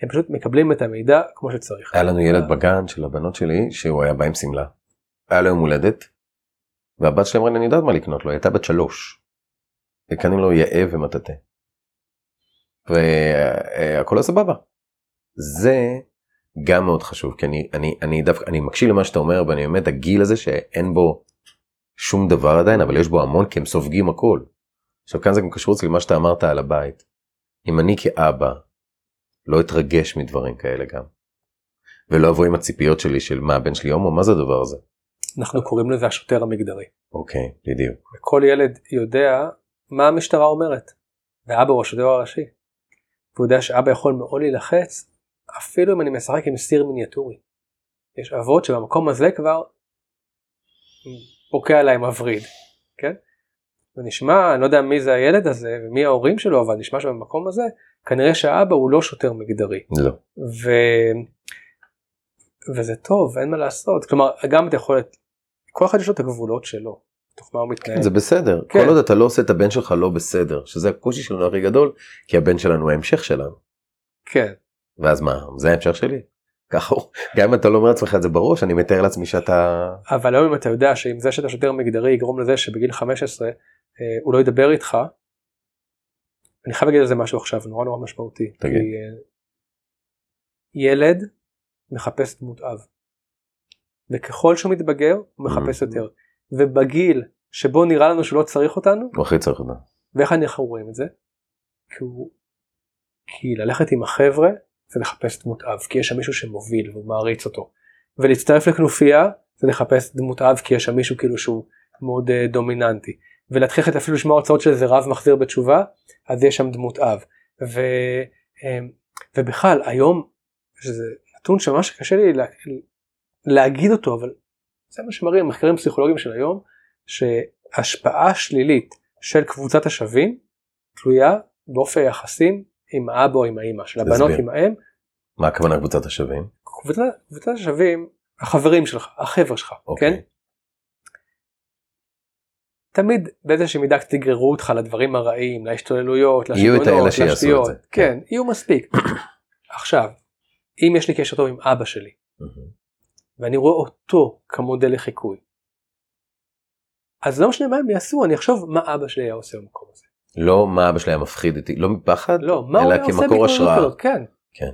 הם פשוט מקבלים את המידע כמו שצריך. היה לנו ילד בגן של הבנות שלי שהוא היה בא עם שמלה. היה לו יום הולדת. והבת שלי אמרה לי אני יודעת מה לקנות לו, היא הייתה בת שלוש. וקנינו לו יאה ומטאטא. והכל היה סבבה. זה גם מאוד חשוב כי אני אני אני דווקא אני מקשיב למה שאתה אומר ואני באמת הגיל הזה שאין בו שום דבר עדיין אבל יש בו המון כי הם סופגים הכל. עכשיו כאן זה גם קשור אצלי למה שאתה אמרת על הבית. אם אני כאבא לא אתרגש מדברים כאלה גם. ולא אבוא עם הציפיות שלי של מה הבן שלי הומו מה זה הדבר הזה. אנחנו קוראים לזה השוטר המגדרי. אוקיי בדיוק. וכל ילד יודע מה המשטרה אומרת. ואבא הוא השוטר הראשי. והוא יודע שאבא יכול מאוד להילחץ אפילו אם אני משחק עם סיר מיניאטורי. יש אבות שבמקום הזה כבר פוקע להם הווריד, כן? ונשמע, אני לא יודע מי זה הילד הזה ומי ההורים שלו, אבל נשמע שבמקום הזה כנראה שהאבא הוא לא שוטר מגדרי. לא. ו... וזה טוב, אין מה לעשות. כלומר, גם את יכולת, כל אחד יש לו את הגבולות שלו. תוך מה הוא מתנהל. זה בסדר. כן. כל עוד אתה לא עושה את הבן שלך לא בסדר, שזה הקושי שלנו הכי גדול, כי הבן שלנו הוא ההמשך שלנו. כן. ואז מה, זה ההמשך שלי? ככה הוא, גם אם אתה לא אומר לעצמך את זה בראש, אני מתאר לעצמי שאתה... אבל היום אם אתה יודע שאם זה שאתה שוטר מגדרי יגרום לזה שבגיל 15 אה, הוא לא ידבר איתך, אני חייב להגיד על זה משהו עכשיו נורא נורא משמעותי. תגיד. כי, אה, ילד מחפש דמות אב. וככל שהוא מתבגר הוא מחפש Mhm. יותר. ובגיל שבו נראה לנו שהוא לא צריך אותנו, הוא הכי צריך אותה. ואיך אנחנו רואים את זה? כי, הוא... כי ללכת עם החבר'ה זה לחפש דמות אב, כי יש שם מישהו שמוביל והוא מעריץ אותו. ולהצטרף לכנופיה זה לחפש דמות אב כי יש שם מישהו כאילו שהוא מאוד uh, דומיננטי. ולהתחיל ללכת אפילו לשמוע הרצאות של איזה רב מחזיר בתשובה, אז יש שם דמות אב. ו, um, ובכלל היום, שזה נתון שממש קשה לי לה, להגיד אותו, אבל זה מה שמראים מחקרים פסיכולוגיים של היום, שהשפעה שלילית של קבוצת השווים תלויה באופי היחסים עם האבא או עם האמא, של הבנות. עם האם. מה הכוונה קבוצת השווים? קבוצת, קבוצת השווים, החברים שלך, החבר'ה שלך, אוקיי. כן? תמיד באיזושהי מידה קצת יגררו אותך לדברים הרעים, להשתוללויות, את לשטויות. זה. כן, יהיו מספיק. עכשיו, אם יש לי קשר טוב עם אבא שלי, ואני רואה אותו כמודל לחיקוי, אז לא משנה מה הם יעשו, אני אחשוב מה אבא שלי היה עושה במקום הזה. לא מה אבא שלי היה מפחיד אותי, לא מפחד, לא, מה אלא כמקור השראה. כן. כן.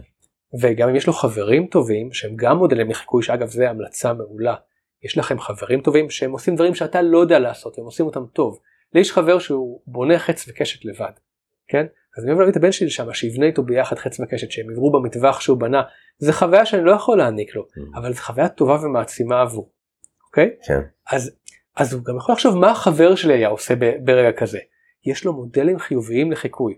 וגם אם יש לו חברים טובים שהם גם מודלים לחיקוי שאגב זה המלצה מעולה. יש לכם חברים טובים שהם עושים דברים שאתה לא יודע לעשות הם עושים אותם טוב. לי יש חבר שהוא בונה חץ וקשת לבד. כן? אז אני אוהב להביא את הבן שלי שם שיבנה איתו ביחד חץ וקשת שהם יברו במטווח שהוא בנה. זה חוויה שאני לא יכול להעניק לו אבל זו חוויה טובה ומעצימה עבור. אוקיי? כן. אז, אז הוא גם יכול לחשוב מה החבר שלי היה עושה ברגע כזה. יש לו מודלים חיוביים לחיקוי.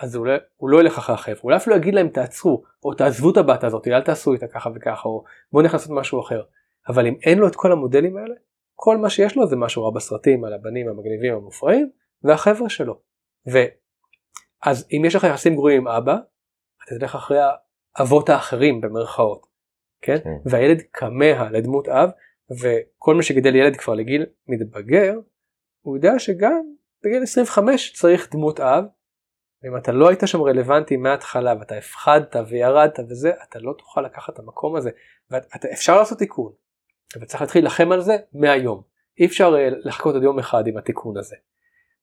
אז הוא לא, הוא לא ילך אחרי החבר'ה, אולי אפילו יגיד להם תעצרו, או תעזבו את הבת הזאת, אל תעשו איתה ככה וככה, או בואו נלך לעשות משהו אחר. אבל אם אין לו את כל המודלים האלה, כל מה שיש לו זה משהו רע בסרטים על הבנים המגניבים המופרעים, והחבר'ה שלו. ואז אם יש לך יחסים גרועים עם אבא, אתה תלך אחרי האבות האחרים במרכאות. כן? כן. והילד כמה לדמות אב, וכל מי שגידל ילד כבר לגיל מתבגר, הוא יודע שגם בגיל 25 צריך דמות אב, ואם אתה לא היית שם רלוונטי מההתחלה ואתה הפחדת וירדת וזה, אתה לא תוכל לקחת את המקום הזה. ואפשר לעשות תיקון, אבל צריך להתחיל להילחם על זה מהיום. אי אפשר אה, לחכות עוד יום אחד עם התיקון הזה.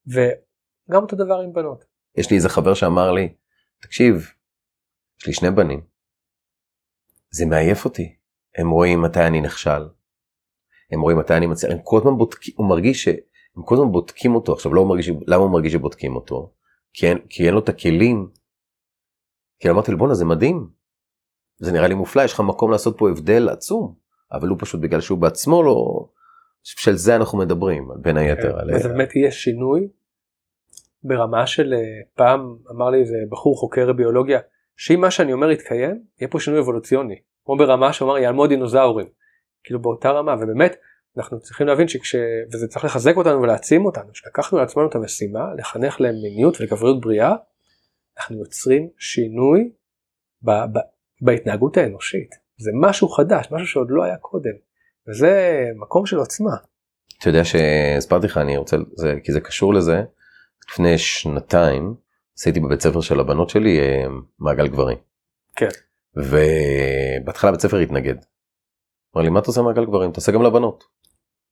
וגם אותו דבר עם בנות. יש לי איזה חבר שאמר לי, תקשיב, יש לי שני בנים, זה מעייף אותי, הם רואים מתי אני נכשל, הם רואים מתי אני מצליח, הם כל הזמן בודקים, הוא מרגיש שהם כל הזמן בודקים אותו, עכשיו לא הוא מרגיש, למה הוא מרגיש שבודקים אותו? כי אין, כי אין לו את הכלים. כי אמרתי לו בואנה זה מדהים, זה נראה לי מופלא, יש לך מקום לעשות פה הבדל עצום, אבל הוא פשוט בגלל שהוא בעצמו לא, של זה אנחנו מדברים, בין היתר. על- וזה באמת יהיה שינוי? ברמה של אה, פעם אמר לי איזה בחור חוקר ביולוגיה שאם מה שאני אומר יתקיים יהיה פה שינוי אבולוציוני. כמו ברמה שאומר יעלמו דינוזאורים כאילו באותה רמה ובאמת אנחנו צריכים להבין שכש... וזה צריך לחזק אותנו ולהעצים אותנו שלקחנו לעצמנו את המשימה לחנך להם מיניות ולגבריות בריאה אנחנו יוצרים שינוי ב... ב... בהתנהגות האנושית זה משהו חדש משהו שעוד לא היה קודם וזה מקום של עוצמה. אתה יודע שהסברתי לך אני רוצה זה כי זה קשור לזה לפני שנתיים עשיתי בבית ספר של הבנות שלי אה, מעגל גברים. כן. ובהתחלה בית ספר התנגד. אמר לי מה אתה עושה מעגל גברים תעשה גם לבנות.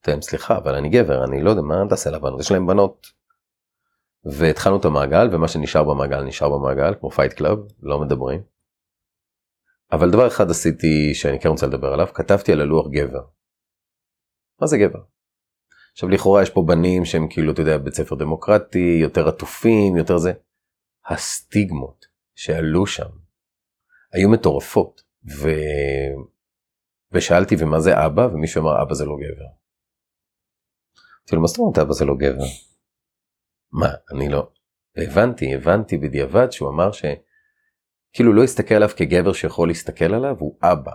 אתם סליחה אבל אני גבר אני לא יודע מה תעשה לבנות יש להם בנות. והתחלנו את המעגל ומה שנשאר במעגל נשאר במעגל כמו Fight Club לא מדברים. אבל דבר אחד עשיתי שאני כן רוצה לדבר עליו כתבתי על הלוח גבר. מה זה גבר? עכשיו לכאורה יש פה בנים שהם כאילו אתה יודע בית ספר דמוקרטי יותר עטופים יותר זה. הסטיגמות שעלו שם היו מטורפות ו... ושאלתי ומה זה אבא ומישהו אמר אבא זה לא גבר. אמרתי לו מה זאת אומרת אבא זה לא גבר? מה אני לא הבנתי הבנתי בדיעבד שהוא אמר שכאילו לא הסתכל עליו כגבר שיכול להסתכל עליו הוא אבא.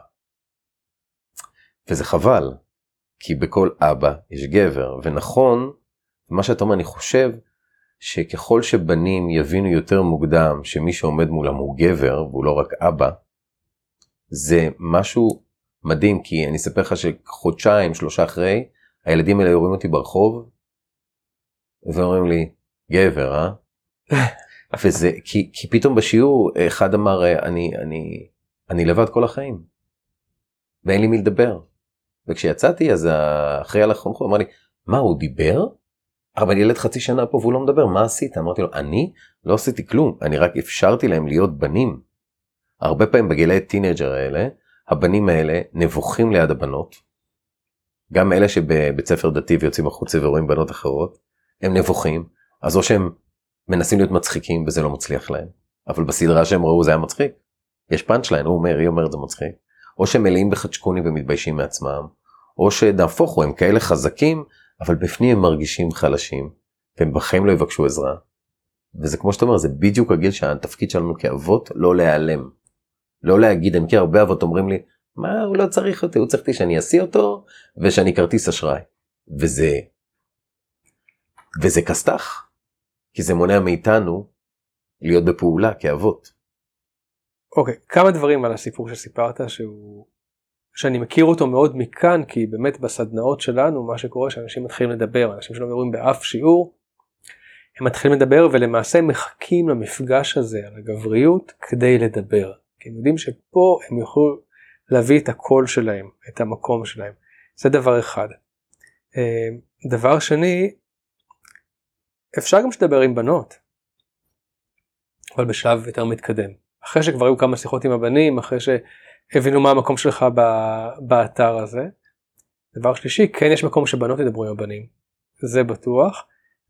וזה חבל כי בכל אבא יש גבר ונכון מה שאתה אומר אני חושב שככל שבנים יבינו יותר מוקדם שמי שעומד מולם הוא גבר והוא לא רק אבא זה משהו מדהים כי אני אספר לך שחודשיים שלושה אחרי הילדים האלה רואים אותי ברחוב ואומרים לי גבר אה וזה כי, כי פתאום בשיעור אחד אמר אני אני אני לבד כל החיים ואין לי מי לדבר וכשיצאתי אז האחראי על החונכות אמר לי מה הוא דיבר? אבל ילד חצי שנה פה והוא לא מדבר מה עשית? אמרתי לו אני לא עשיתי כלום אני רק אפשרתי להם להיות בנים. הרבה פעמים בגילי teenager האלה הבנים האלה נבוכים ליד הבנות. גם אלה שבבית ספר דתי ויוצאים החוצה ורואים בנות אחרות הם נבוכים אז או שהם מנסים להיות מצחיקים וזה לא מצליח להם אבל בסדרה שהם ראו זה היה מצחיק. יש פאנצ' ליין הוא אומר היא אומרת זה מצחיק. או שהם מלאים בחדשקונים ומתביישים מעצמם או שנהפוך הוא הם כאלה חזקים אבל בפנים הם מרגישים חלשים והם בחיים לא יבקשו עזרה. וזה כמו שאתה אומר זה בדיוק הגיל שהתפקיד שלנו כאבות לא להיעלם. לא להגיד, אני מכיר הרבה אבות אומרים לי, מה הוא לא צריך אותי, הוא צריך אותי שאני אשיא אותו ושאני כרטיס אשראי. וזה, וזה כסת"ח, כי זה מונע מאיתנו להיות בפעולה כאבות. אוקיי, okay, כמה דברים על הסיפור שסיפרת שהוא, שאני מכיר אותו מאוד מכאן, כי באמת בסדנאות שלנו מה שקורה שאנשים מתחילים לדבר, אנשים שלא מדברים באף שיעור, הם מתחילים לדבר ולמעשה מחכים למפגש הזה על הגבריות כדי לדבר. כי הם יודעים שפה הם יוכלו להביא את הקול שלהם, את המקום שלהם. זה דבר אחד. אה, דבר שני, אפשר גם שתדבר עם בנות, אבל בשלב יותר מתקדם. אחרי שכבר היו כמה שיחות עם הבנים, אחרי שהבינו מה המקום שלך באתר הזה. דבר שלישי, כן יש מקום שבנות ידברו עם הבנים, זה בטוח.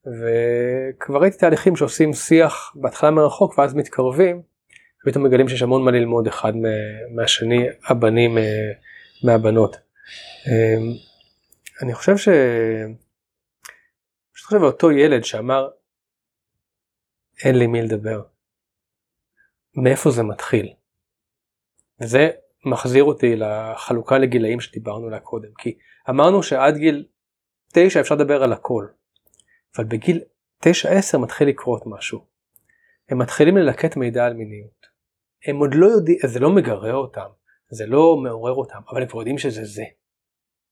וכבר ראיתי תהליכים שעושים שיח בהתחלה מרחוק ואז מתקרבים פתאום מגלים שיש המון מה ללמוד אחד מהשני, הבנים אה, מהבנות. אמ, אני חושב ש... חושב אותו ילד שאמר אין לי מי לדבר. מאיפה זה מתחיל? וזה מחזיר אותי לחלוקה לגילאים שדיברנו עליה קודם, כי אמרנו שעד גיל 9 אפשר לדבר על הכל, אבל בגיל 9-10 מתחיל לקרות משהו. הם מתחילים ללקט מידע על מיניות. הם עוד לא יודעים, זה לא מגרה אותם, זה לא מעורר אותם, אבל הם כבר יודעים שזה זה.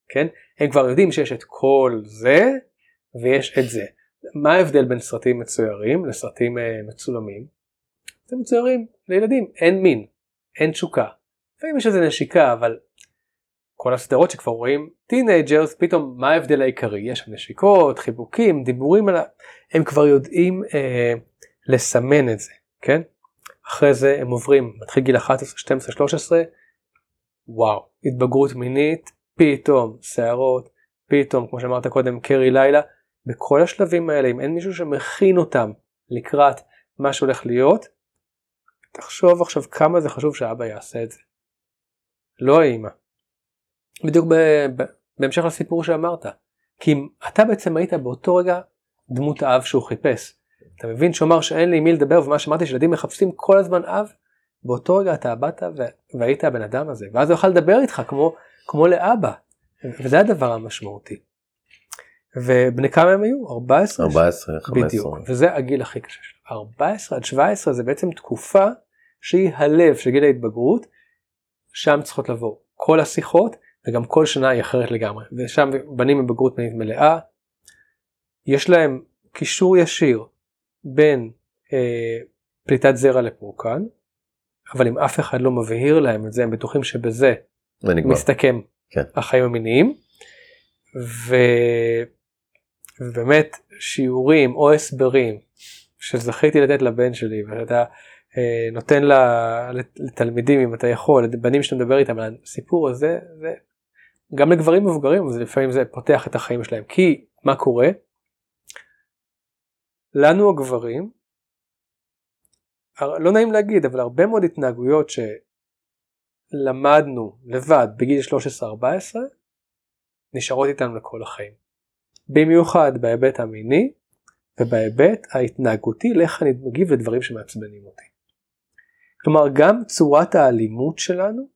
כן? הם כבר יודעים שיש את כל זה ויש את זה. מה ההבדל בין סרטים מצוירים לסרטים uh, מצולמים? זה מצוירים לילדים, אין מין, אין תשוקה. לפעמים יש איזה נשיקה, אבל כל הסדרות שכבר רואים teenagers, פתאום מה ההבדל העיקרי? יש שם נשיקות, חיבוקים, דיבורים על ה... הם כבר יודעים אה, לסמן את זה, כן? אחרי זה הם עוברים, מתחיל גיל 11, 12, 13, וואו, התבגרות מינית, פתאום שערות, פתאום, כמו שאמרת קודם, קרי לילה, בכל השלבים האלה, אם אין מישהו שמכין אותם לקראת מה שהולך להיות, תחשוב עכשיו כמה זה חשוב שאבא יעשה את זה. לא האמא. בדיוק ב- ב- בהמשך לסיפור שאמרת. כי אם אתה בעצם היית באותו רגע דמות האב שהוא חיפש. אתה מבין שהוא אמר שאין לי מי לדבר ומה שאמרתי שילדים מחפשים כל הזמן אב באותו רגע אתה באת ו... והיית הבן אדם הזה ואז הוא יוכל לדבר איתך כמו כמו לאבא וזה הדבר המשמעותי. ובני כמה הם היו? 14? 14, 15. בדיוק, וזה הגיל הכי קשה שלו. 14 עד 17 זה בעצם תקופה שהיא הלב של גיל ההתבגרות, שם צריכות לבוא כל השיחות וגם כל שנה היא אחרת לגמרי, ושם בנים עם בגרות מלאה, יש להם קישור ישיר בין אה, פליטת זרע לפורקן, אבל אם אף אחד לא מבהיר להם את זה, הם בטוחים שבזה. מסתכם כן. החיים המיניים. ו... ובאמת שיעורים או הסברים שזכיתי לתת לבן שלי ואתה אה, נותן לה, לתלמידים אם אתה יכול, לבנים שאתה מדבר איתם על הסיפור הזה, זה, גם לגברים מבוגרים זה לפעמים זה פותח את החיים שלהם כי מה קורה? לנו הגברים לא נעים להגיד אבל הרבה מאוד התנהגויות שלמדנו לבד בגיל 13-14 נשארות איתנו לכל החיים. במיוחד בהיבט המיני ובהיבט ההתנהגותי לאיך אני מגיב לדברים שמעצבנים אותי. כלומר גם צורת האלימות שלנו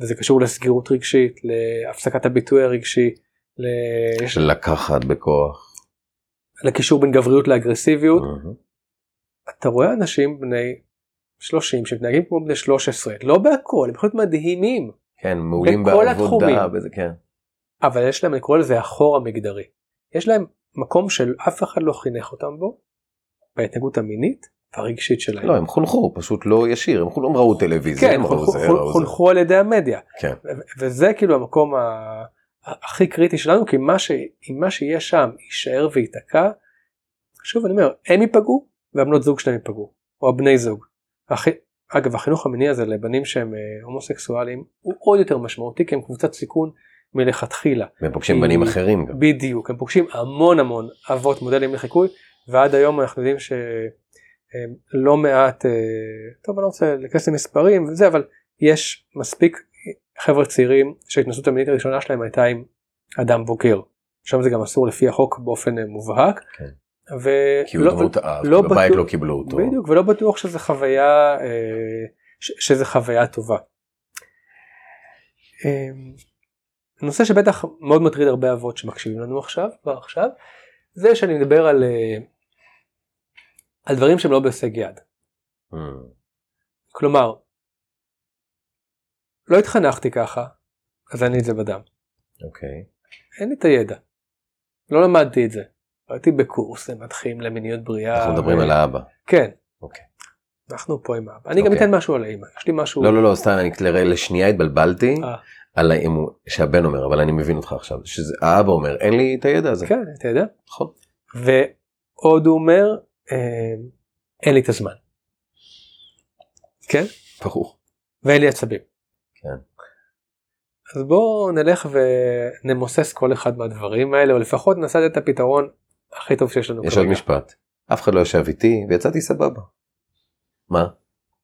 וזה קשור לסגירות רגשית, להפסקת הביטוי הרגשי, ל... לקחת בכוח. לקישור בין גבריות לאגרסיביות. Mm-hmm. אתה רואה אנשים בני 30 שמתנהגים כמו בני 13, לא בהכל, הם פשוט מדהימים. כן, מעולים בעבודה, בזה, כן. אבל יש להם, אני קורא לזה החור המגדרי. יש להם מקום שאף אחד לא חינך אותם בו, בהתנהגות המינית, הרגשית שלהם. לא, הם חונכו, פשוט לא ישיר, הם לא ראו טלוויזיה, כן, הם חונכו, זה, חונכו על ידי המדיה. כן. וזה כאילו המקום ה... הכי קריטי שלנו, כי מה, ש... אם מה שיהיה שם יישאר וייתקע, שוב אני אומר, הם ייפגעו והבנות זוג שלהם ייפגעו, או הבני זוג. הכי... אגב, החינוך המיני הזה לבנים שהם אה, הומוסקסואלים הוא עוד יותר משמעותי, כי הם קבוצת סיכון מלכתחילה. והם פוגשים בנים אחרים גם. בדיוק, הם פוגשים המון המון אבות מודלים לחיקוי, ועד היום אנחנו יודעים ש... לא מעט, אה, טוב אני לא רוצה להיכנס למספרים וזה, אבל יש מספיק חבר'ה צעירים שההתנסות המינית הראשונה שלהם הייתה עם אדם בוגר. שם זה גם אסור לפי החוק באופן אה, מובהק. כן. ו... כי הוא דמות האב, לא בבית בטוח, לא קיבלו אותו. בדיוק, ולא בטוח שזה חוויה, אה, שזה חוויה טובה. נושא שבטח מאוד מטריד הרבה אבות שמקשיבים לנו עכשיו, כבר עכשיו, זה שאני מדבר על על דברים שהם לא בהישג יד. Mm. כלומר, לא התחנכתי ככה, אז אין לי את זה בדם. אוקיי. Okay. אין לי את הידע. לא למדתי את זה. הייתי בקורס למדחים למיניות בריאה. אנחנו מדברים ו... על האבא. כן. אוקיי. Okay. אנחנו פה עם האבא. אני okay. גם אוקיי. אתן משהו על האמא. יש לי משהו... לא, לא, לא, סתם, אני לשנייה התבלבלתי. על האמון שהבן אומר אבל אני מבין אותך עכשיו שזה האבא אומר אין לי את הידע הזה. כן את הידע. נכון. ועוד הוא אומר אה, אין לי את הזמן. כן? ברור. ואין לי עצבים. כן. אז בואו נלך ונמוסס כל אחד מהדברים האלה או לפחות נעשה את הפתרון הכי טוב שיש לנו. יש עוד משפט. אף אחד לא ישב איתי ויצאתי סבבה. מה?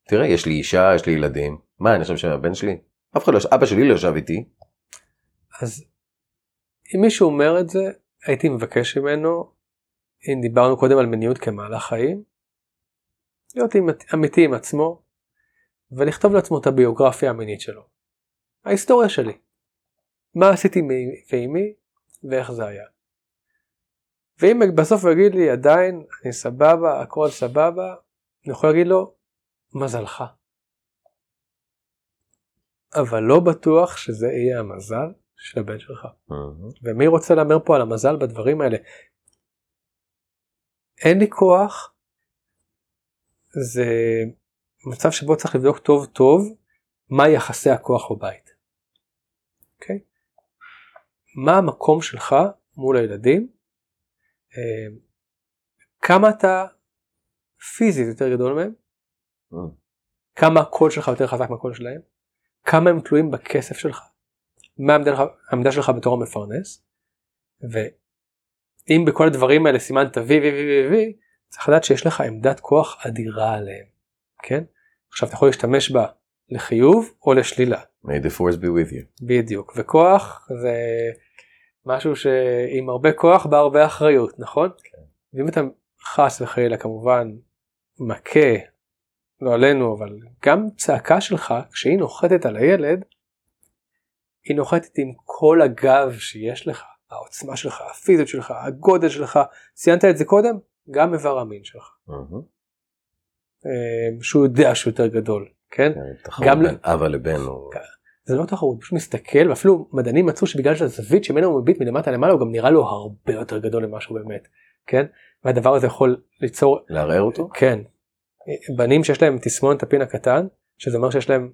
תראה יש לי אישה יש לי ילדים מה אני חושב שהבן שלי אף אחד לא אבא שלי לא ישב איתי. אז אם מישהו אומר את זה הייתי מבקש ממנו אם דיברנו קודם על מיניות כמהלך חיים להיות אמיתי עם עצמו ולכתוב לעצמו את הביוגרפיה המינית שלו. ההיסטוריה שלי. מה עשיתי ועימי ואיך זה היה. ואם בסוף הוא יגיד לי עדיין אני סבבה הכל סבבה אני יכול להגיד לו מזלך. אבל לא בטוח שזה יהיה המזל של הבן שלך. Mm-hmm. ומי רוצה להמר פה על המזל בדברים האלה? אין לי כוח זה מצב שבו צריך לבדוק טוב טוב מה יחסי הכוח בבית. Okay? אוקיי? מה המקום שלך מול הילדים, אה, כמה אתה פיזית יותר גדול מהם, mm. כמה הקול שלך יותר חזק מהקול שלהם, כמה הם תלויים בכסף שלך, מה העמדה שלך, בתור המפרנס, ואם בכל הדברים האלה סימנת וי וי וי וי צריך לדעת שיש לך עמדת כוח אדירה עליהם, כן? עכשיו אתה יכול להשתמש בה לחיוב או לשלילה. May the force be with you. בדיוק, וכוח זה משהו שעם הרבה כוח בא הרבה אחריות, נכון? כן. ואם אתה חס וחלילה כמובן מכה, לא עלינו, אבל גם צעקה שלך, כשהיא נוחתת על הילד, היא נוחתת עם כל הגב שיש לך, העוצמה שלך, הפיזיות שלך, הגודל שלך, ציינת את זה קודם? גם איבר המין שלך. אה, שהוא יודע שהוא יותר גדול, כן? כן גם בין אבא לבן. כן. זה לא תחרות, הוא פשוט מסתכל ואפילו מדענים מצאו שבגלל שהזווית שממנו הוא מביט מלמטה למעלה הוא גם נראה לו הרבה יותר גדול ממה שהוא באמת. כן? והדבר הזה יכול ליצור, לערער אותו? כן, בנים שיש להם תסמונת הפין הקטן, שזה אומר שיש להם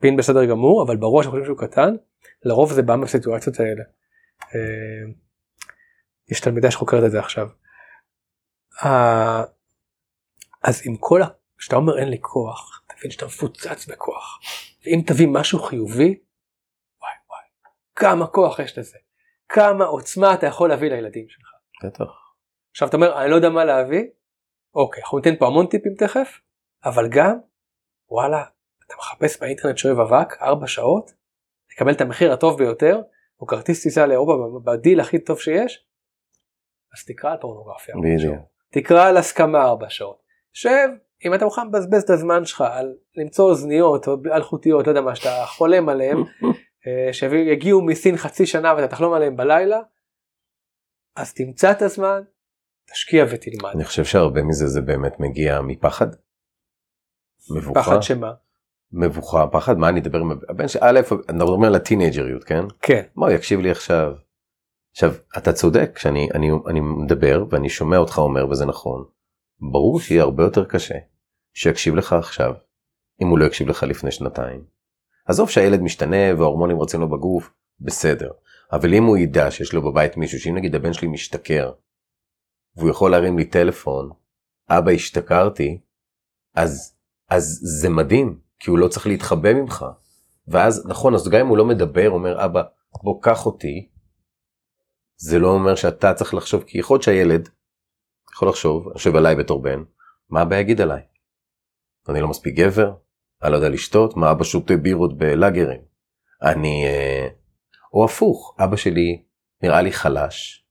פין בסדר גמור, אבל בראש הם חושבים שהוא קטן, לרוב זה בא מהסיטואציות האלה. אה, יש תלמידה שחוקרת את זה עכשיו. אה, אז עם כל ה... כשאתה אומר אין לי כוח, תבין שאתה מפוצץ בכוח. ואם תביא משהו חיובי, וואי וואי, כמה כוח יש לזה. כמה עוצמה אתה יכול להביא לילדים שלך. בטח. עכשיו אתה אומר, אני לא יודע מה להביא, אוקיי, אנחנו ניתן פה המון טיפים תכף, אבל גם, וואלה, אתה מחפש באינטרנט שואב אבק, 4 שעות, תקבל את המחיר הטוב ביותר, או כרטיס טיסה לאירופה בדיל הכי טוב שיש, אז תקרא על פורנוגרפיה 4 בדיוק. שעות. תקרא על הסכמה 4 שעות. שב, אם אתה מוכן לבזבז את הזמן שלך על למצוא אוזניות או אלחוטיות, לא יודע מה שאתה חולם עליהם, אה, שיגיעו מסין חצי שנה ואתה תחלום עליהם בלילה, אז תמצא את הזמן, תשקיע ותלמד. אני חושב שהרבה מזה זה באמת מגיע מפחד. מבוכה. פחד שמה? מבוכה, פחד, מה אני אדבר עם הבן שלי, א', אנחנו מדברים על הטינג'ריות, כן? כן. מה הוא יקשיב לי עכשיו? עכשיו, אתה צודק, שאני אני, אני מדבר ואני שומע אותך אומר וזה נכון, ברור שיהיה הרבה יותר קשה שיקשיב לך עכשיו, אם הוא לא יקשיב לך לפני שנתיים. עזוב שהילד משתנה וההורמונים רצים לו בגוף, בסדר. אבל אם הוא ידע שיש לו בבית מישהו, שאם נגיד הבן שלי משתכר, והוא יכול להרים לי טלפון, אבא השתכרתי, אז, אז זה מדהים, כי הוא לא צריך להתחבא ממך. ואז, נכון, אז גם אם הוא לא מדבר, אומר, אבא, בוא קח אותי, זה לא אומר שאתה צריך לחשוב, כי יכול להיות שהילד יכול לחשוב, יושב עליי בתור בן, מה אבא יגיד עליי? אני לא מספיק גבר? אני לא יודע לשתות? מה אבא שותה בירות בלאגרים? אני... אה... או הפוך, אבא שלי נראה לי חלש,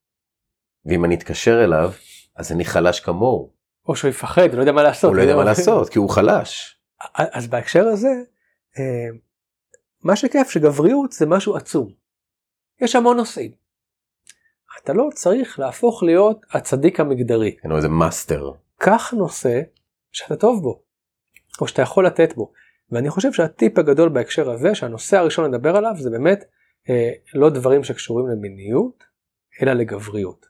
ואם אני אתקשר אליו, אז אני חלש כמוהו. או שהוא יפחד, לא יודע מה לעשות. הוא לא יודע מה לעשות, כי הוא חלש. אז בהקשר הזה, אה, מה שכיף שגבריות זה משהו עצום. יש המון נושאים. אתה לא צריך להפוך להיות הצדיק המגדרי. כן, או איזה master. קח נושא שאתה טוב בו, או שאתה יכול לתת בו. ואני חושב שהטיפ הגדול בהקשר הזה, שהנושא הראשון לדבר עליו, זה באמת אה, לא דברים שקשורים למיניות, אלא לגבריות.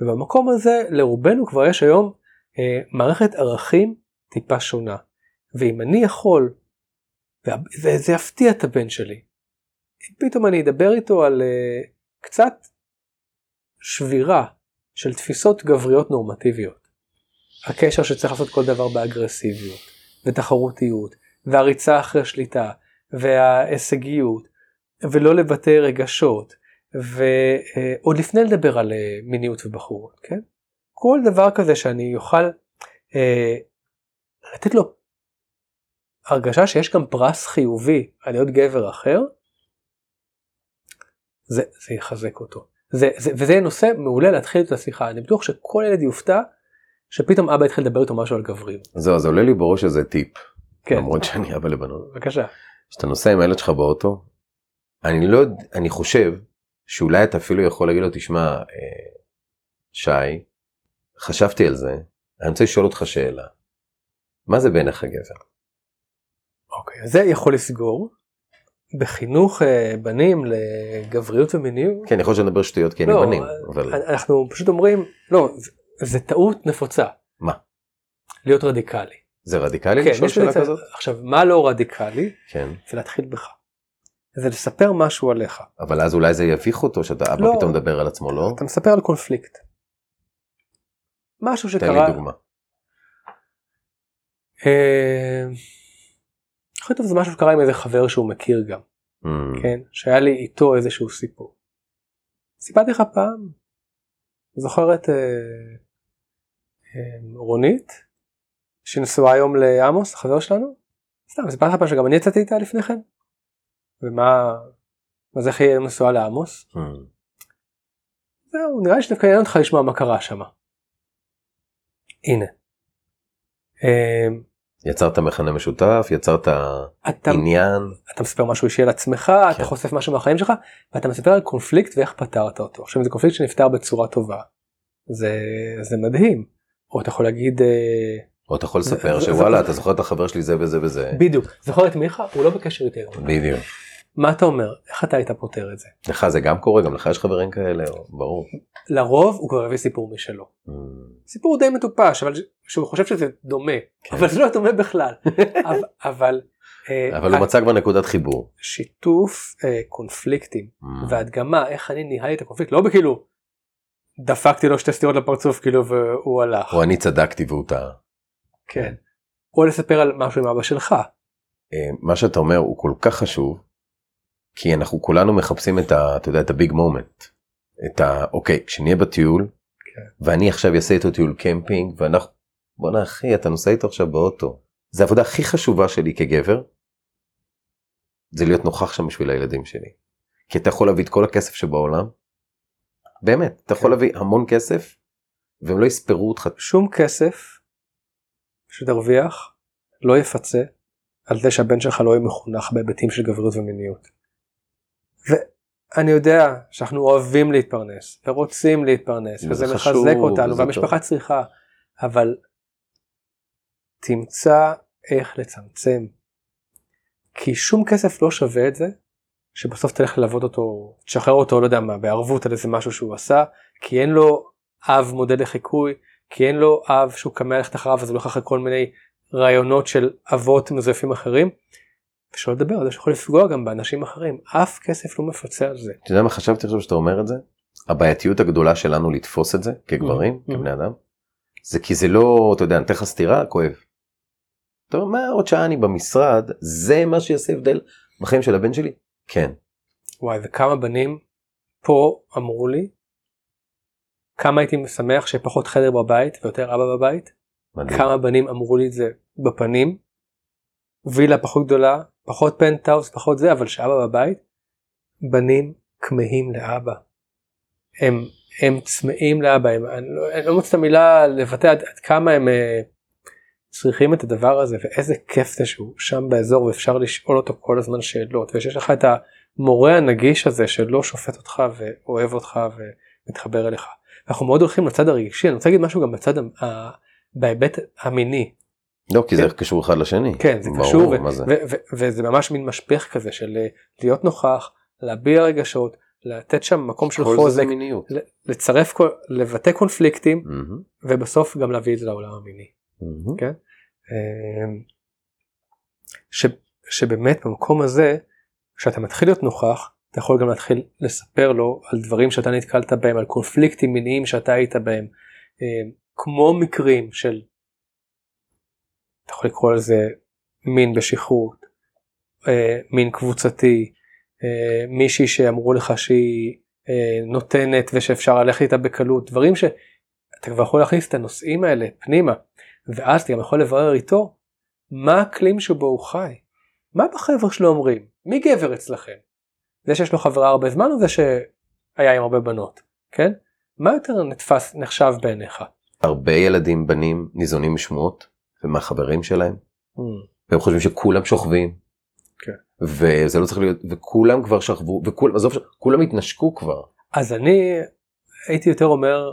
ובמקום הזה, לרובנו כבר יש היום אה, מערכת ערכים טיפה שונה. ואם אני יכול, וזה יפתיע את הבן שלי, פתאום אני אדבר איתו על uh, קצת שבירה של תפיסות גבריות נורמטיביות. הקשר שצריך לעשות כל דבר באגרסיביות, ותחרותיות, והריצה אחרי שליטה, וההישגיות, ולא לבטא רגשות, ועוד לפני לדבר על אה, מיניות ובחורות, כן? כל דבר כזה שאני אוכל אה, לתת לו הרגשה שיש גם פרס חיובי על להיות גבר אחר, זה, זה יחזק אותו. זה, זה, וזה נושא מעולה להתחיל את השיחה, אני בטוח שכל ילד יופתע שפתאום אבא יתחיל לדבר איתו משהו על גברים. זהו, אז עולה לי בראש איזה טיפ. כן. למרות שאני אבא לבנות. בבקשה. כשאתה נוסע עם הילד שלך באוטו, אני לא יודע, אני חושב שאולי אתה אפילו יכול להגיד לו, תשמע, אה, שי, חשבתי על זה, אני רוצה לשאול אותך שאלה. מה זה בעיניך גבר? אוקיי, אז זה יכול לסגור. בחינוך אה, בנים לגבריות ומיניות. כן, יכול להיות שנדבר שטויות כי אני לא, בנים, אבל... אנחנו פשוט אומרים, לא, זה- זה טעות נפוצה. מה? להיות רדיקלי. זה רדיקלי כן, לשאול שאלה כזאת? עכשיו, מה לא רדיקלי? כן, זה להתחיל בך. זה לספר משהו עליך. אבל אז אולי זה יביך אותו שאתה אבא לא. פתאום מדבר על עצמו, לא? אתה מספר על קונפליקט. משהו תן שקרה, לי דוגמה. אה, הכי טוב זה משהו שקרה עם איזה חבר שהוא מכיר גם, Mm, כן? שהיה לי איתו איזשהו סיפור. סיפרתי לך פעם, זוכרת אה, אה, רונית, שנשואה היום לעמוס, החבר שלנו? סתם, סיפרתי לך פעם שגם אני יצאתי איתה לפני כן? ומה, אז איך היא נשואה לעמוס? mm. זהו, נראה לי שדווקא עניין אותך לשמוע מה קרה שם. הנה. אה, יצרת מכנה משותף, יצרת אתה, עניין, אתה מספר משהו אישי על עצמך, אתה כן. חושף משהו מהחיים שלך, ואתה מספר על קונפליקט ואיך פתרת אותו. עכשיו זה קונפליקט שנפתר בצורה טובה, זה, זה מדהים. או אתה יכול להגיד, אה, או אתה יכול לספר שוואלה, אתה זוכר את החבר שלי זה וזה וזה. בדיוק, זוכר את מיכה? הוא לא בקשר איתי. בדיוק. מה אתה אומר? איך אתה היית פותר את זה? לך זה גם קורה? גם לך יש חברים כאלה? ברור. לרוב הוא כבר הביא סיפור משלו. Mm, סיפור די מטופש, אבל שהוא חושב שזה דומה, כן. אבל זה לא דומה בכלל. אבל, אבל, אה, אבל הוא מצא כבר נקודת חיבור. שיתוף אה, קונפליקטים Mm, והדגמה איך אני ניהלתי את הקונפליקט, לא בכאילו דפקתי לו שתי סטירות לפרצוף כאילו והוא הלך. או אני צדקתי והוא טעה. כן. או לספר על משהו עם אבא שלך. אה, מה שאתה אומר הוא כל כך חשוב, כי אנחנו כולנו מחפשים את ה... אתה יודע, את ה big moment. את ה... אוקיי, כשנהיה בטיול, כן. ואני עכשיו אעשה איתו טיול קמפינג, ואנחנו... בואנה אחי, אתה נוסע איתו עכשיו באוטו. זה העבודה הכי חשובה שלי כגבר, זה להיות נוכח שם בשביל הילדים שלי. כי אתה יכול להביא את כל הכסף שבעולם, באמת, אתה יכול כן. להביא המון כסף, והם לא יספרו אותך. שום כסף שתרוויח לא יפצה על זה שהבן שלך לא יהיה מחונך בהיבטים של גבריות ומיניות. ואני יודע שאנחנו אוהבים להתפרנס ורוצים להתפרנס וזה חשוב, מחזק אותנו והמשפחה צריכה אבל תמצא איך לצמצם כי שום כסף לא שווה את זה שבסוף תלך ללוות אותו תשחרר אותו לא יודע מה בערבות על איזה משהו שהוא עשה כי אין לו אב מודל לחיקוי כי אין לו אב שהוא קמה ללכת אחריו אז הוא הולך אחרי כל מיני רעיונות של אבות מזויפים אחרים. ושלא לדבר על זה שיכול לפגוע גם באנשים אחרים אף כסף לא מפצה על זה. אתה יודע מה חשבתי עכשיו שאתה אומר את זה? הבעייתיות הגדולה שלנו לתפוס את זה כגברים, Mhm. כבני אדם, זה כי זה לא, אתה יודע, אני אתן לך סטירה, כואב. אתה אומר, מה עוד שעה אני במשרד, זה מה שיעשה הבדל בחיים של הבן שלי? כן. וואי וכמה בנים פה אמרו לי כמה הייתי שמח שיהיה פחות חדר בבית ויותר אבא בבית מדהים. כמה בנים אמרו לי את זה בפנים וילה פחות גדולה פחות פנטהאוס פחות זה אבל שאבא בבית בנים כמהים לאבא הם הם צמאים לאבא הם אני לא, אני לא מוצא את המילה לבטא עד, עד כמה הם אה, צריכים את הדבר הזה ואיזה כיף זה שהוא שם באזור ואפשר לשאול אותו כל הזמן שאלות ושיש לך את המורה הנגיש הזה שלא שופט אותך ואוהב אותך ומתחבר אליך. אנחנו מאוד הולכים לצד הרגשי אני רוצה להגיד משהו גם בצד ה- בהיבט המיני לא, כי זה קשור אחד לשני. כן זה ברור, קשור ו- מה זה? ו- ו- וזה ממש מין משפך כזה של אה, להיות נוכח להביע רגשות לתת שם מקום של חוזק לצרף לבטא קונפליקטים ובסוף גם להביא את זה לעולם המיני. כן? אמ, ש, שבאמת במקום הזה כשאתה מתחיל להיות נוכח אתה יכול גם להתחיל לספר לו על דברים שאתה נתקלת בהם על קונפליקטים מיניים שאתה היית בהם אמ, כמו מקרים של אתה יכול לקרוא לזה מין בשכרות אה, מין קבוצתי אה, מישהי שאמרו לך שהיא אה, נותנת ושאפשר ללכת איתה בקלות דברים שאתה כבר יכול להכניס את הנושאים האלה פנימה ואז אתה גם יכול לברר איתו מה האקלים שבו הוא חי. מה בחבר'ה שלו אומרים? מי גבר אצלכם? זה שיש לו חברה הרבה זמן או זה שהיה עם הרבה בנות? כן? מה יותר נתפס נחשב בעיניך? הרבה ילדים בנים ניזונים משמועות ומהחברים שלהם Mm. והם חושבים שכולם שוכבים. כן. וזה לא צריך להיות וכולם כבר שכבו וכולם עזוב כולם התנשקו כבר. אז אני הייתי יותר אומר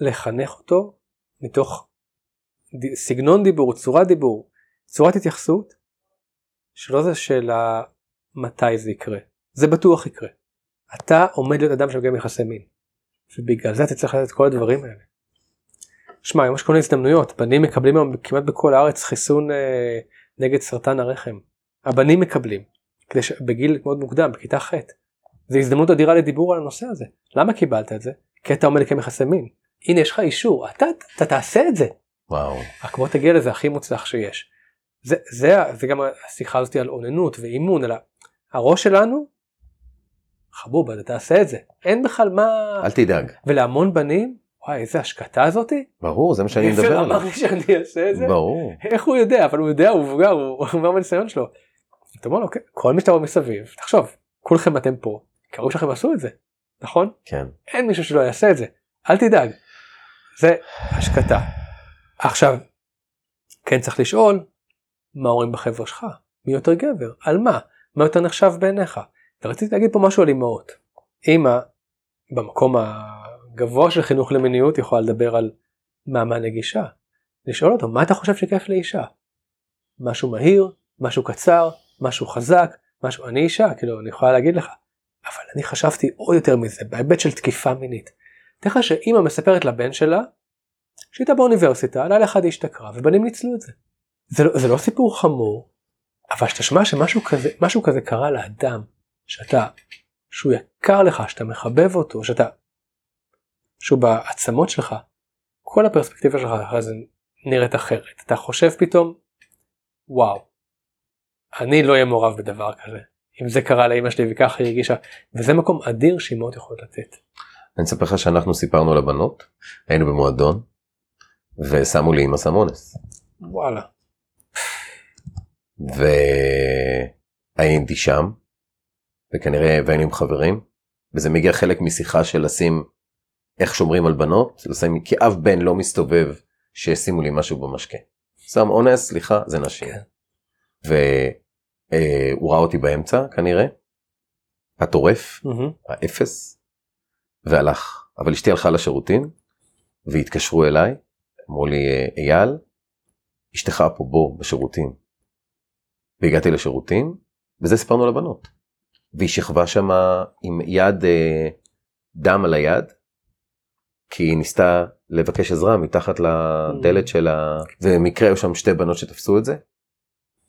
לחנך אותו מתוך סגנון דיבור, צורת דיבור, צורת התייחסות, שלא זה שאלה מתי זה יקרה, זה בטוח יקרה. אתה עומד להיות אדם שמגיע מיחסי מין, ובגלל זה אתה צריך לדעת את כל הדברים האלה. שמע, היום יש כל מיני הזדמנויות, בנים מקבלים היום כמעט בכל הארץ חיסון אה, נגד סרטן הרחם. הבנים מקבלים, כדי שבגיל מאוד מוקדם, בכיתה ח'. זו הזדמנות אדירה לדיבור על הנושא הזה. למה קיבלת את זה? כי אתה עומד לקיים יחסי מין. הנה יש לך אישור, אתה, אתה תעשה את זה. וואו. רק בוא תגיע לזה הכי מוצלח שיש. זה, זה, זה גם השיחה הזאתי על אוננות ואימון, אלא הראש שלנו, חבובה, אתה תעשה את זה. אין בכלל מה... אל תדאג. ולהמון בנים, וואי איזה השקטה הזאתי. ברור זה מה שאני מדבר עליו. אמר לי שאני אעשה את זה. ברור. איך הוא יודע? אבל הוא יודע, הוא מבוגר, הוא אומר מהניסיון שלו. אתה אומר לו, "אוקיי, כל מי שאתה רואה מסביב, תחשוב, כולכם אתם פה, קראו שלכם עשו את זה, נכון? כן. אין מישהו שלא יעשה את זה, אל תדאג. זה השקטה. עכשיו, כן צריך לשאול, מה אומרים בחברה שלך? מי יותר גבר? על מה? מה יותר נחשב בעיניך? ורציתי להגיד פה משהו על אמהות. אמא, במקום הגבוה של חינוך למיניות, יכולה לדבר על מאמן נגישה. לשאול אותו, מה אתה חושב שכיף לאישה? משהו מהיר, משהו קצר, משהו חזק, משהו, אני אישה, כאילו, אני יכולה להגיד לך, אבל אני חשבתי עוד יותר מזה, בהיבט של תקיפה מינית. תאר שאימא מספרת לבן שלה, שהייתה באוניברסיטה, לילה אחד היא השתכרה, ובנים ניצלו את זה. זה לא, זה לא סיפור חמור, אבל שאתה שמע שמשהו כזה, משהו כזה קרה לאדם, שאתה, שהוא יקר לך, שאתה מחבב אותו, שאתה, שהוא בעצמות שלך, כל הפרספקטיבה שלך אחרי זה נראית אחרת. אתה חושב פתאום, וואו, אני לא אהיה מעורב בדבר כזה. אם זה קרה לאמא שלי וככה היא הרגישה, וזה מקום אדיר שהיא מאוד יכולה לתת. אני אספר לך שאנחנו סיפרנו לבנות, היינו במועדון, ושמו לי אמא סם אונס. וואלה. והייתי שם, וכנראה והיינו עם חברים, וזה מגיע חלק משיחה של לשים איך שומרים על בנות, לשים, כי אף בן לא מסתובב שישימו לי משהו במשקה. סם אונס, סליחה, זה נשים. כן. והוא ראה אותי באמצע כנראה, הטורף. האפס, והלך. אבל אשתי הלכה לשירותים, והתקשרו אליי, אמרו לי, אייל, אשתך פה בוא בשירותים. והגעתי לשירותים, וזה סיפרנו לבנות. והיא שכבה שם עם יד אה, דם על היד, כי היא ניסתה לבקש עזרה מתחת לדלת של ה... ובמקרה היו שם שתי בנות שתפסו את זה,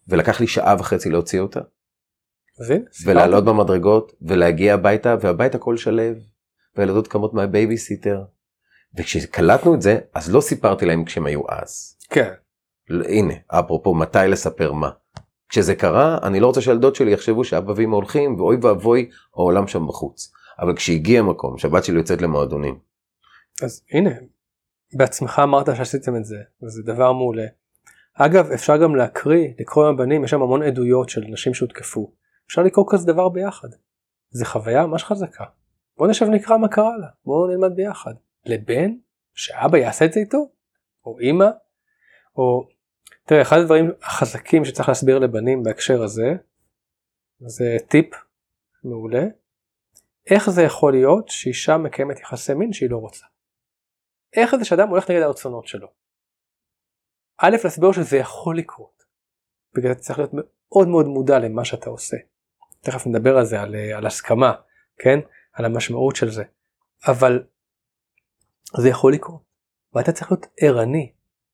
ולקח לי שעה וחצי להוציא אותה. ולעלות במדרגות, ולהגיע הביתה, והבית הכל שלב, והילדות קמות מהבייביסיטר. וכשקלטנו את זה, אז לא סיפרתי להם כשהם היו אז. כן. ל- הנה, אפרופו מתי לספר מה. כשזה קרה, אני לא רוצה שהילדות שלי יחשבו שאבא ואמא הולכים, ואוי ואבוי, העולם שם בחוץ. אבל כשהגיע מקום, שהבת שלי יוצאת למועדונים, אז הנה, בעצמך אמרת שעשיתם את זה, וזה דבר מעולה. אגב, אפשר גם להקריא, לקרוא עם הבנים, יש שם המון עדויות של נשים שהותקפו. אפשר לקרוא כזה דבר ביחד. זה חוויה ממש חזקה. בוא נשב נקרא מה קרה לה, בוא נלמד ביחד. לבן, שאבא יעשה את זה איתו, או אימא, או... תראה, אחד הדברים החזקים שצריך להסביר לבנים בהקשר הזה, זה טיפ מעולה, איך זה יכול להיות שאישה מקיימת יחסי מין שהיא לא רוצה. איך זה שאדם הולך נגד הרצונות שלו. א', להסביר שזה יכול לקרות. בגלל זה צריך להיות מאוד מאוד מודע למה שאתה עושה. תכף נדבר על זה, על, אה, על הסכמה, כן? על המשמעות של זה. אבל זה יכול לקרות. ואתה צריך להיות ערני,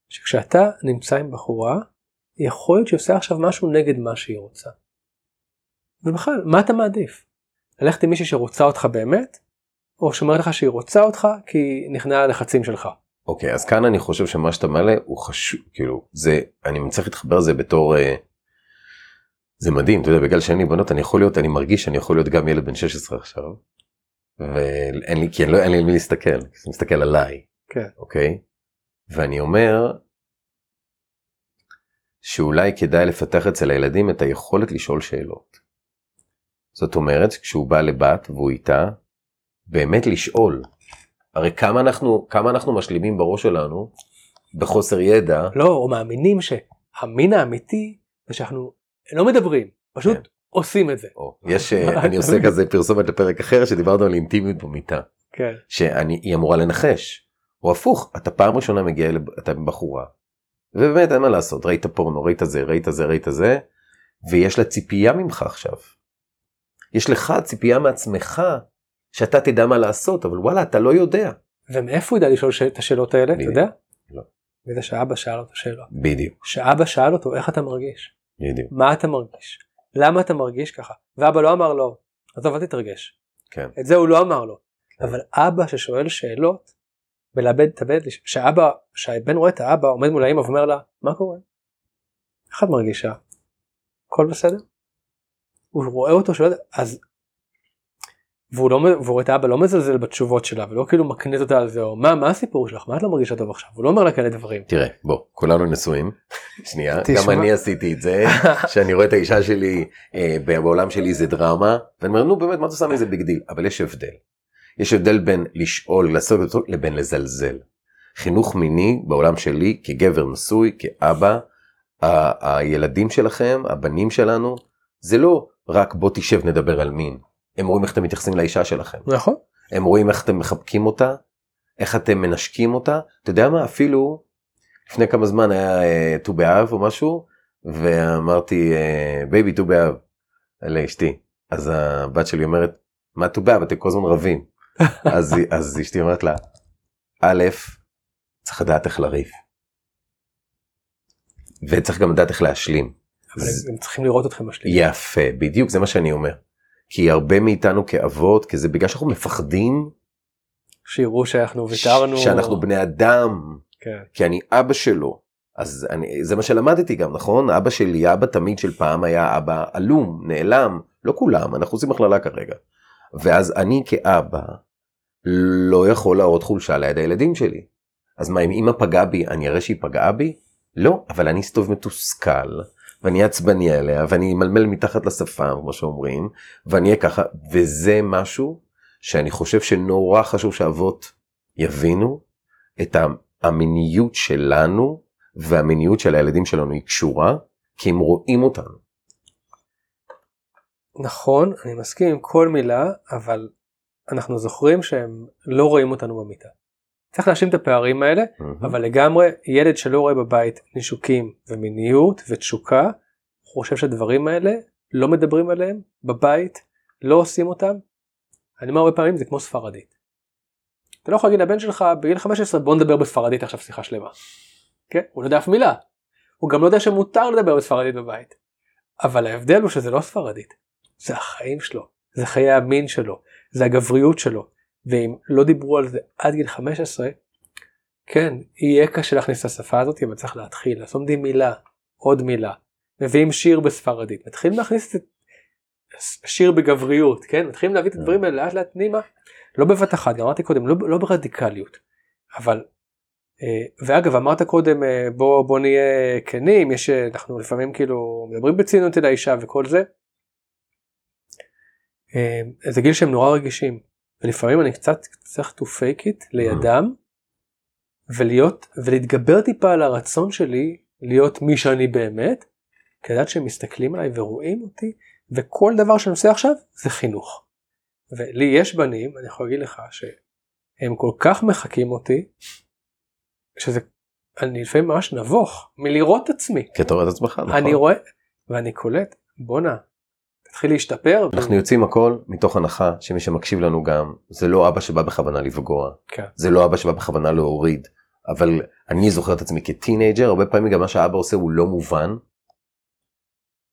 שכשאתה נמצא עם בחורה, יכול להיות שהיא עושה עכשיו משהו נגד מה שהיא רוצה. ובכלל, מה אתה מעדיף? ללכת עם מישהי שרוצה אותך באמת, או שאומרת לך שהיא רוצה אותך כי היא נכנעה ללחצים שלך. אוקיי, אז כאן אני חושב שמה שאתה מעלה הוא חשוב, כאילו, זה, אני צריך להתחבר לזה בתור, אה, זה מדהים, אתה יודע, בגלל שאין לי בנות, אני יכול להיות, אני מרגיש שאני יכול להיות גם ילד בן 16 עכשיו, ואין לי, כי אני לא, אין לי על מי להסתכל, אני מסתכל עליי, כן. אוקיי? ואני אומר, שאולי כדאי לפתח אצל הילדים את היכולת לשאול שאלות. זאת אומרת, כשהוא בא לבת והוא איתה, באמת לשאול. הרי כמה אנחנו, כמה אנחנו משלימים בראש שלנו, בחוסר ידע, לא, או מאמינים שהמין האמיתי זה שאנחנו לא מדברים, פשוט כן. עושים את זה. או, יש, אני עושה כזה פרסומת לפרק אחר שדיברנו על אינטימיות במיטה, כן. שהיא אמורה לנחש, או הפוך, אתה פעם ראשונה מגיע, אתה בחורה, ובאמת אין מה לעשות, ראית פורנו, ראית זה, ראית זה, ראית זה, ויש לה ציפייה ממך עכשיו. יש לך ציפייה מעצמך, שאתה תדע מה לעשות, אבל וואלה, אתה לא יודע. ומאיפה הוא יודע לשאול את השאלות האלה, אתה. יודע? לא. מזה שאבא שאל אותו שאלה. בדיוק, שאבא שאל אותו איך אתה מרגיש, בדיוק, מה אתה מרגיש, למה אתה מרגיש ככה, ואבא לא אמר לו, עזוב אל תתרגש, כן. את זה הוא לא אמר לו, אבל אבא ששואל שאלות, ולאבד את הבן, שאבא, שהבן רואה את האבא עומד מול האמא ואומר לה, מה קורה? איך את מרגישה? הכל בסדר? הוא רואה אותו שואל, אז, והוא, לא, והוא רואה את האבא לא מזלזל בתשובות שלה, ולא כאילו מקנית אותה על זה, או מה, מה הסיפור שלך, מה את לא מרגישה טוב עכשיו, הוא לא אומר לה כאלה דברים. תראה, בוא, כולנו נשואים, שנייה. גם אני עשיתי את זה, שאני רואה את האישה שלי, אה, בעולם שלי זה דרמה, ואני אומר, נו באמת, מה אתה עושה מזה big deal? אבל יש הבדל. יש הבדל בין לשאול, לעשות אותו, לבין לזלזל. חינוך מיני בעולם שלי, כגבר נשוי, כאבא, ה- הילדים שלכם, הבנים שלנו, זה לא רק בוא תשב נדבר על מין. הם רואים איך אתם מתייחסים לאישה שלכם. נכון. הם רואים איך אתם מחבקים אותה, איך אתם מנשקים אותה. אתה יודע מה, אפילו לפני כמה זמן היה אה, ט"ו באב או משהו, ואמרתי, אה, baby ט"ו באב. לאשתי. אז הבת שלי אומרת, מה ט"ו באב, אתם כל הזמן רבים. אז, אז אשתי אומרת לה, א', צריך לדעת איך לריב. וצריך גם לדעת איך להשלים. אבל הם- הם צריכים לראות אתכם משלימים. יפה, בדיוק, זה מה שאני אומר. כי הרבה מאיתנו כאבות, כי זה בגלל שאנחנו מפחדים שיראו שאנחנו ויתרנו. שאנחנו בני אדם, כן. כי אני אבא שלו. אז אני, זה מה שלמדתי גם, נכון? אבא שלי, אבא תמיד של פעם היה אבא עלום, נעלם, לא כולם, אנחנו עושים הכללה כרגע. ואז אני כאבא לא יכול להראות חולשה ליד הילדים שלי. אז מה, אם אמא פגעה בי, אני אראה שהיא פגעה בי? לא, אבל אני אסתובב מתוסכל, ואני עצבני עליה, ואני אמלמל מתחת לשפם, כמו שאומרים, ואני אהיה ככה, וזה משהו שאני חושב שנורא חשוב שאבות יבינו את המיניות שלנו והמיניות של הילדים שלנו היא קשורה, כי הם רואים אותנו. נכון, אני מסכים עם כל מילה, אבל אנחנו זוכרים שהם לא רואים אותנו במיטה. צריך להשלים את הפערים האלה, אבל לגמרי ילד שלא רואה בבית נישוקים ומיניות ותשוקה, חושב שהדברים האלה לא מדברים עליהם בבית, לא עושים אותם. אני אומר הרבה פעמים זה כמו ספרדית. אתה לא יכול להגיד לבן שלך בגיל 15 בוא נדבר בספרדית עכשיו שיחה שלמה. כן? הוא לא יודע אף מילה. הוא גם לא יודע שמותר לדבר בספרדית בבית. אבל ההבדל הוא שזה לא ספרדית. זה החיים שלו, זה חיי המין שלו, זה הגבריות שלו. ואם לא דיברו על זה עד גיל 15, כן, יהיה קשה להכניס את השפה הזאת, אבל צריך להתחיל, אז לומדים מילה, עוד מילה, מביאים שיר בספרדית, מתחילים להכניס את שיר בגבריות, כן, מתחילים להביא את הדברים האלה לאט לאט פנימה, לא בבת אחת, גם אמרתי קודם, לא, לא ברדיקליות, אבל, אה, ואגב אמרת קודם אה, בוא, בוא נהיה כנים, יש, אה, אנחנו לפעמים כאילו מדברים בציניות אל האישה וכל זה, אה, זה גיל שהם נורא רגישים, ולפעמים אני קצת צריך to fake it לידם, ולהיות ולהתגבר טיפה על הרצון שלי להיות מי שאני באמת, כי לדעת שהם מסתכלים עליי ורואים אותי, וכל דבר שאני עושה עכשיו זה חינוך. ולי יש בנים, אני יכול להגיד לך שהם כל כך מחקים אותי, שזה, אני לפעמים ממש נבוך מלראות עצמי. כי אתה רואה את עצמך, נכון? אני רואה, ואני קולט, בואנה, תתחיל להשתפר. אנחנו יוצאים הכל מתוך הנחה שמי שמקשיב לנו גם, זה לא אבא שבא בכוונה לפגוע, כן. זה לא אבא שבא בכוונה להוריד, אבל אני זוכר את עצמי כטינג'ר, הרבה פעמים גם מה שהאבא עושה הוא לא מובן.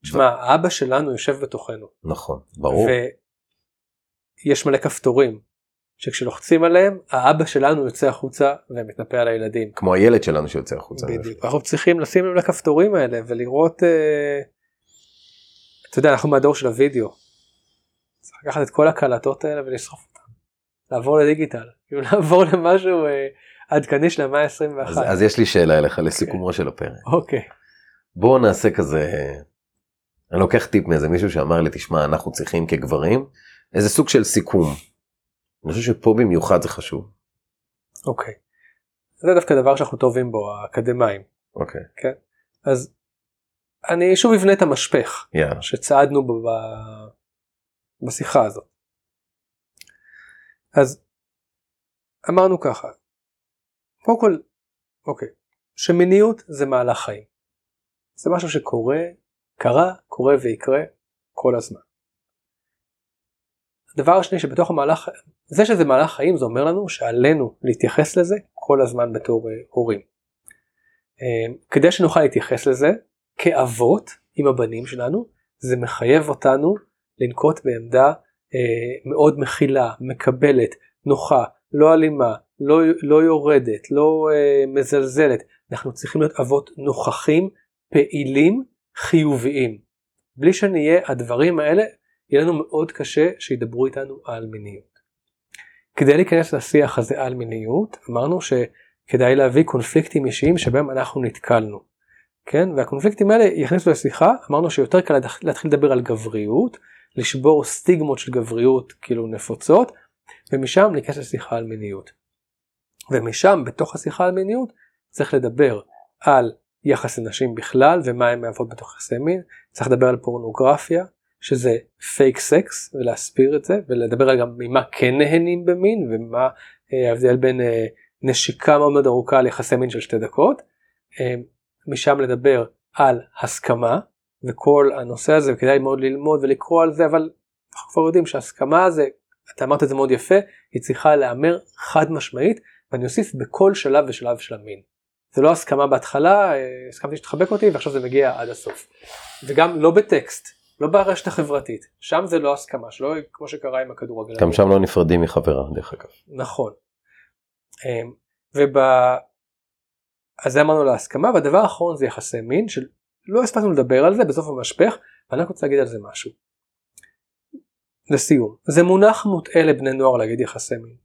שמע, האבא שלנו יושב בתוכנו. נכון, ברור. ויש מלא כפתורים שכשלוחצים עליהם האבא שלנו יוצא החוצה ומתנפל על הילדים. כמו הילד שלנו שיוצא החוצה. בדיוק. אנחנו צריכים לשים לב לכפתורים האלה ולראות, אה, אתה יודע אנחנו מהדור של הוידאו. צריך לקחת את כל הקלטות האלה ולשרוף אותן. לעבור לדיגיטל, כאילו לעבור למשהו אה, עדכני של המאה ה-21. אז, אז יש לי שאלה אליך לסיכומו של הפרק. אוקיי. בואו נעשה כזה, אני לוקח טיפ מאיזה מישהו שאמר לי, תשמע, אנחנו צריכים כגברים איזה סוג של סיכום. אני חושב שפה במיוחד זה חשוב. אוקיי. זה דווקא דבר שאנחנו טובים בו האקדמאים. אוקיי, אז אני שוב אבנה את המשפך יאללה. שצעדנו ב- בשיחה הזאת. אז אמרנו ככה, קודם כל, אוקיי, שמיניות זה מהלך חיים. זה משהו שקורה, קרה, קורה ויקרה כל הזמן. הדבר השני שבתוך המהלך, זה שזה מהלך חיים זה אומר לנו שעלינו להתייחס לזה כל הזמן בתור אה, הורים. אה, כדי שנוכל להתייחס לזה כאבות עם הבנים שלנו, זה מחייב אותנו לנקוט בעמדה אה, מאוד מכילה, מקבלת, נוחה, לא אלימה, לא, לא יורדת, לא אה, מזלזלת. אנחנו צריכים להיות אבות נוכחים, פעילים, חיוביים. בלי שנהיה הדברים האלה, יהיה לנו מאוד קשה שידברו איתנו על מיניות. כדי להיכנס לשיח הזה על מיניות, אמרנו שכדאי להביא קונפליקטים אישיים שבהם אנחנו נתקלנו. כן? והקונפליקטים האלה יכניסו לשיחה, אמרנו שיותר קל להתחיל לדבר על גבריות, לשבור סטיגמות של גבריות כאילו נפוצות, ומשם להיכנס לשיחה על מיניות. ומשם, בתוך השיחה על מיניות, צריך לדבר על יחס לנשים בכלל ומה הן מהוות בתוך יחסי מין, צריך לדבר על פורנוגרפיה, שזה פייק סקס, ולהסביר את זה, ולדבר על גם ממה כן נהנים במין, ומה אה, ההבדל בין אה, נשיקה מאוד מאוד ארוכה ליחסי מין של שתי דקות. משם לדבר על הסכמה, וכל הנושא הזה וכדאי מאוד ללמוד ולקרוא על זה אבל אנחנו כבר יודעים שהסכמה זה אתה אמרת את זה מאוד יפה היא צריכה להיאמר חד משמעית ואני אוסיף בכל שלב ושלב של המין. זה לא הסכמה בהתחלה אה, הסכמתי שתחבק אותי ועכשיו זה מגיע עד הסוף. וגם לא בטקסט לא ברשת החברתית שם זה לא הסכמה שלא כמו שקרה עם הכדורגל. גם שם לא נפרדים מחברה דרך אגב. נכון. אמ, וב... אז זה אמרנו להסכמה והדבר האחרון זה יחסי מין שלא הספקנו לדבר על זה בסוף המשפך ואני רק רוצה להגיד על זה משהו. לסיום זה מונח מוטעה לבני נוער להגיד יחסי מין.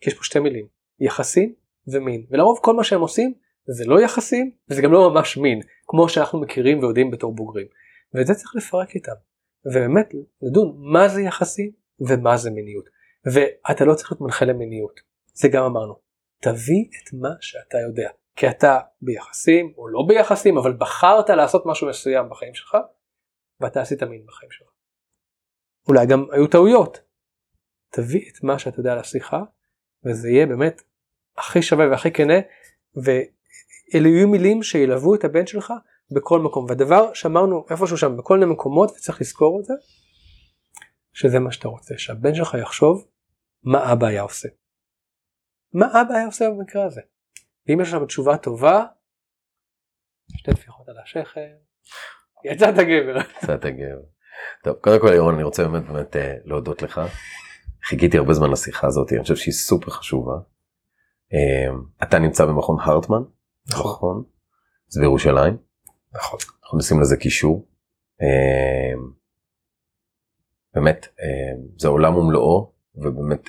כי יש פה שתי מילים יחסים ומין ולרוב כל מה שהם עושים זה לא יחסים וזה גם לא ממש מין כמו שאנחנו מכירים ויודעים בתור בוגרים. ואת זה צריך לפרק איתם ובאמת לדון מה זה יחסים ומה זה מיניות ואתה לא צריך להיות מנחה למיניות זה גם אמרנו תביא את מה שאתה יודע כי אתה ביחסים או לא ביחסים אבל בחרת לעשות משהו מסוים בחיים שלך ואתה עשית מין בחיים שלך. אולי גם היו טעויות. תביא את מה שאתה יודע לשיחה וזה יהיה באמת הכי שווה והכי כנה ואלה יהיו מילים שילוו את הבן שלך בכל מקום והדבר שאמרנו איפשהו שם בכל מיני מקומות וצריך לזכור את זה שזה מה שאתה רוצה שהבן שלך יחשוב מה אבא היה עושה. מה אבא היה עושה במקרה הזה. ואם יש שם תשובה טובה שתי טפיחות על השכם יצאת גבר. יצאת גבר. טוב קודם כל ירון אני רוצה באמת באמת אה, להודות לך. חיכיתי הרבה זמן לשיחה הזאת אני חושב שהיא סופר חשובה. אה, אתה נמצא במכון הרטמן נכון זה בירושלים. נכון. אנחנו נשים לזה קישור. אה, באמת זה עולם ומלואו ובאמת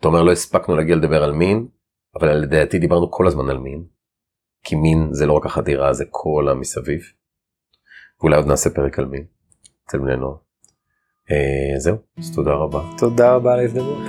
אתה אומר לא הספקנו להגיע לדבר על מין אבל לדעתי דיברנו כל הזמן על מין. כי מין זה לא רק החדירה זה כל המסביב. ואולי עוד נעשה פרק על מין. אצל בני נוער. אה, זהו אז תודה רבה. תודה רבה על ההזדמנות.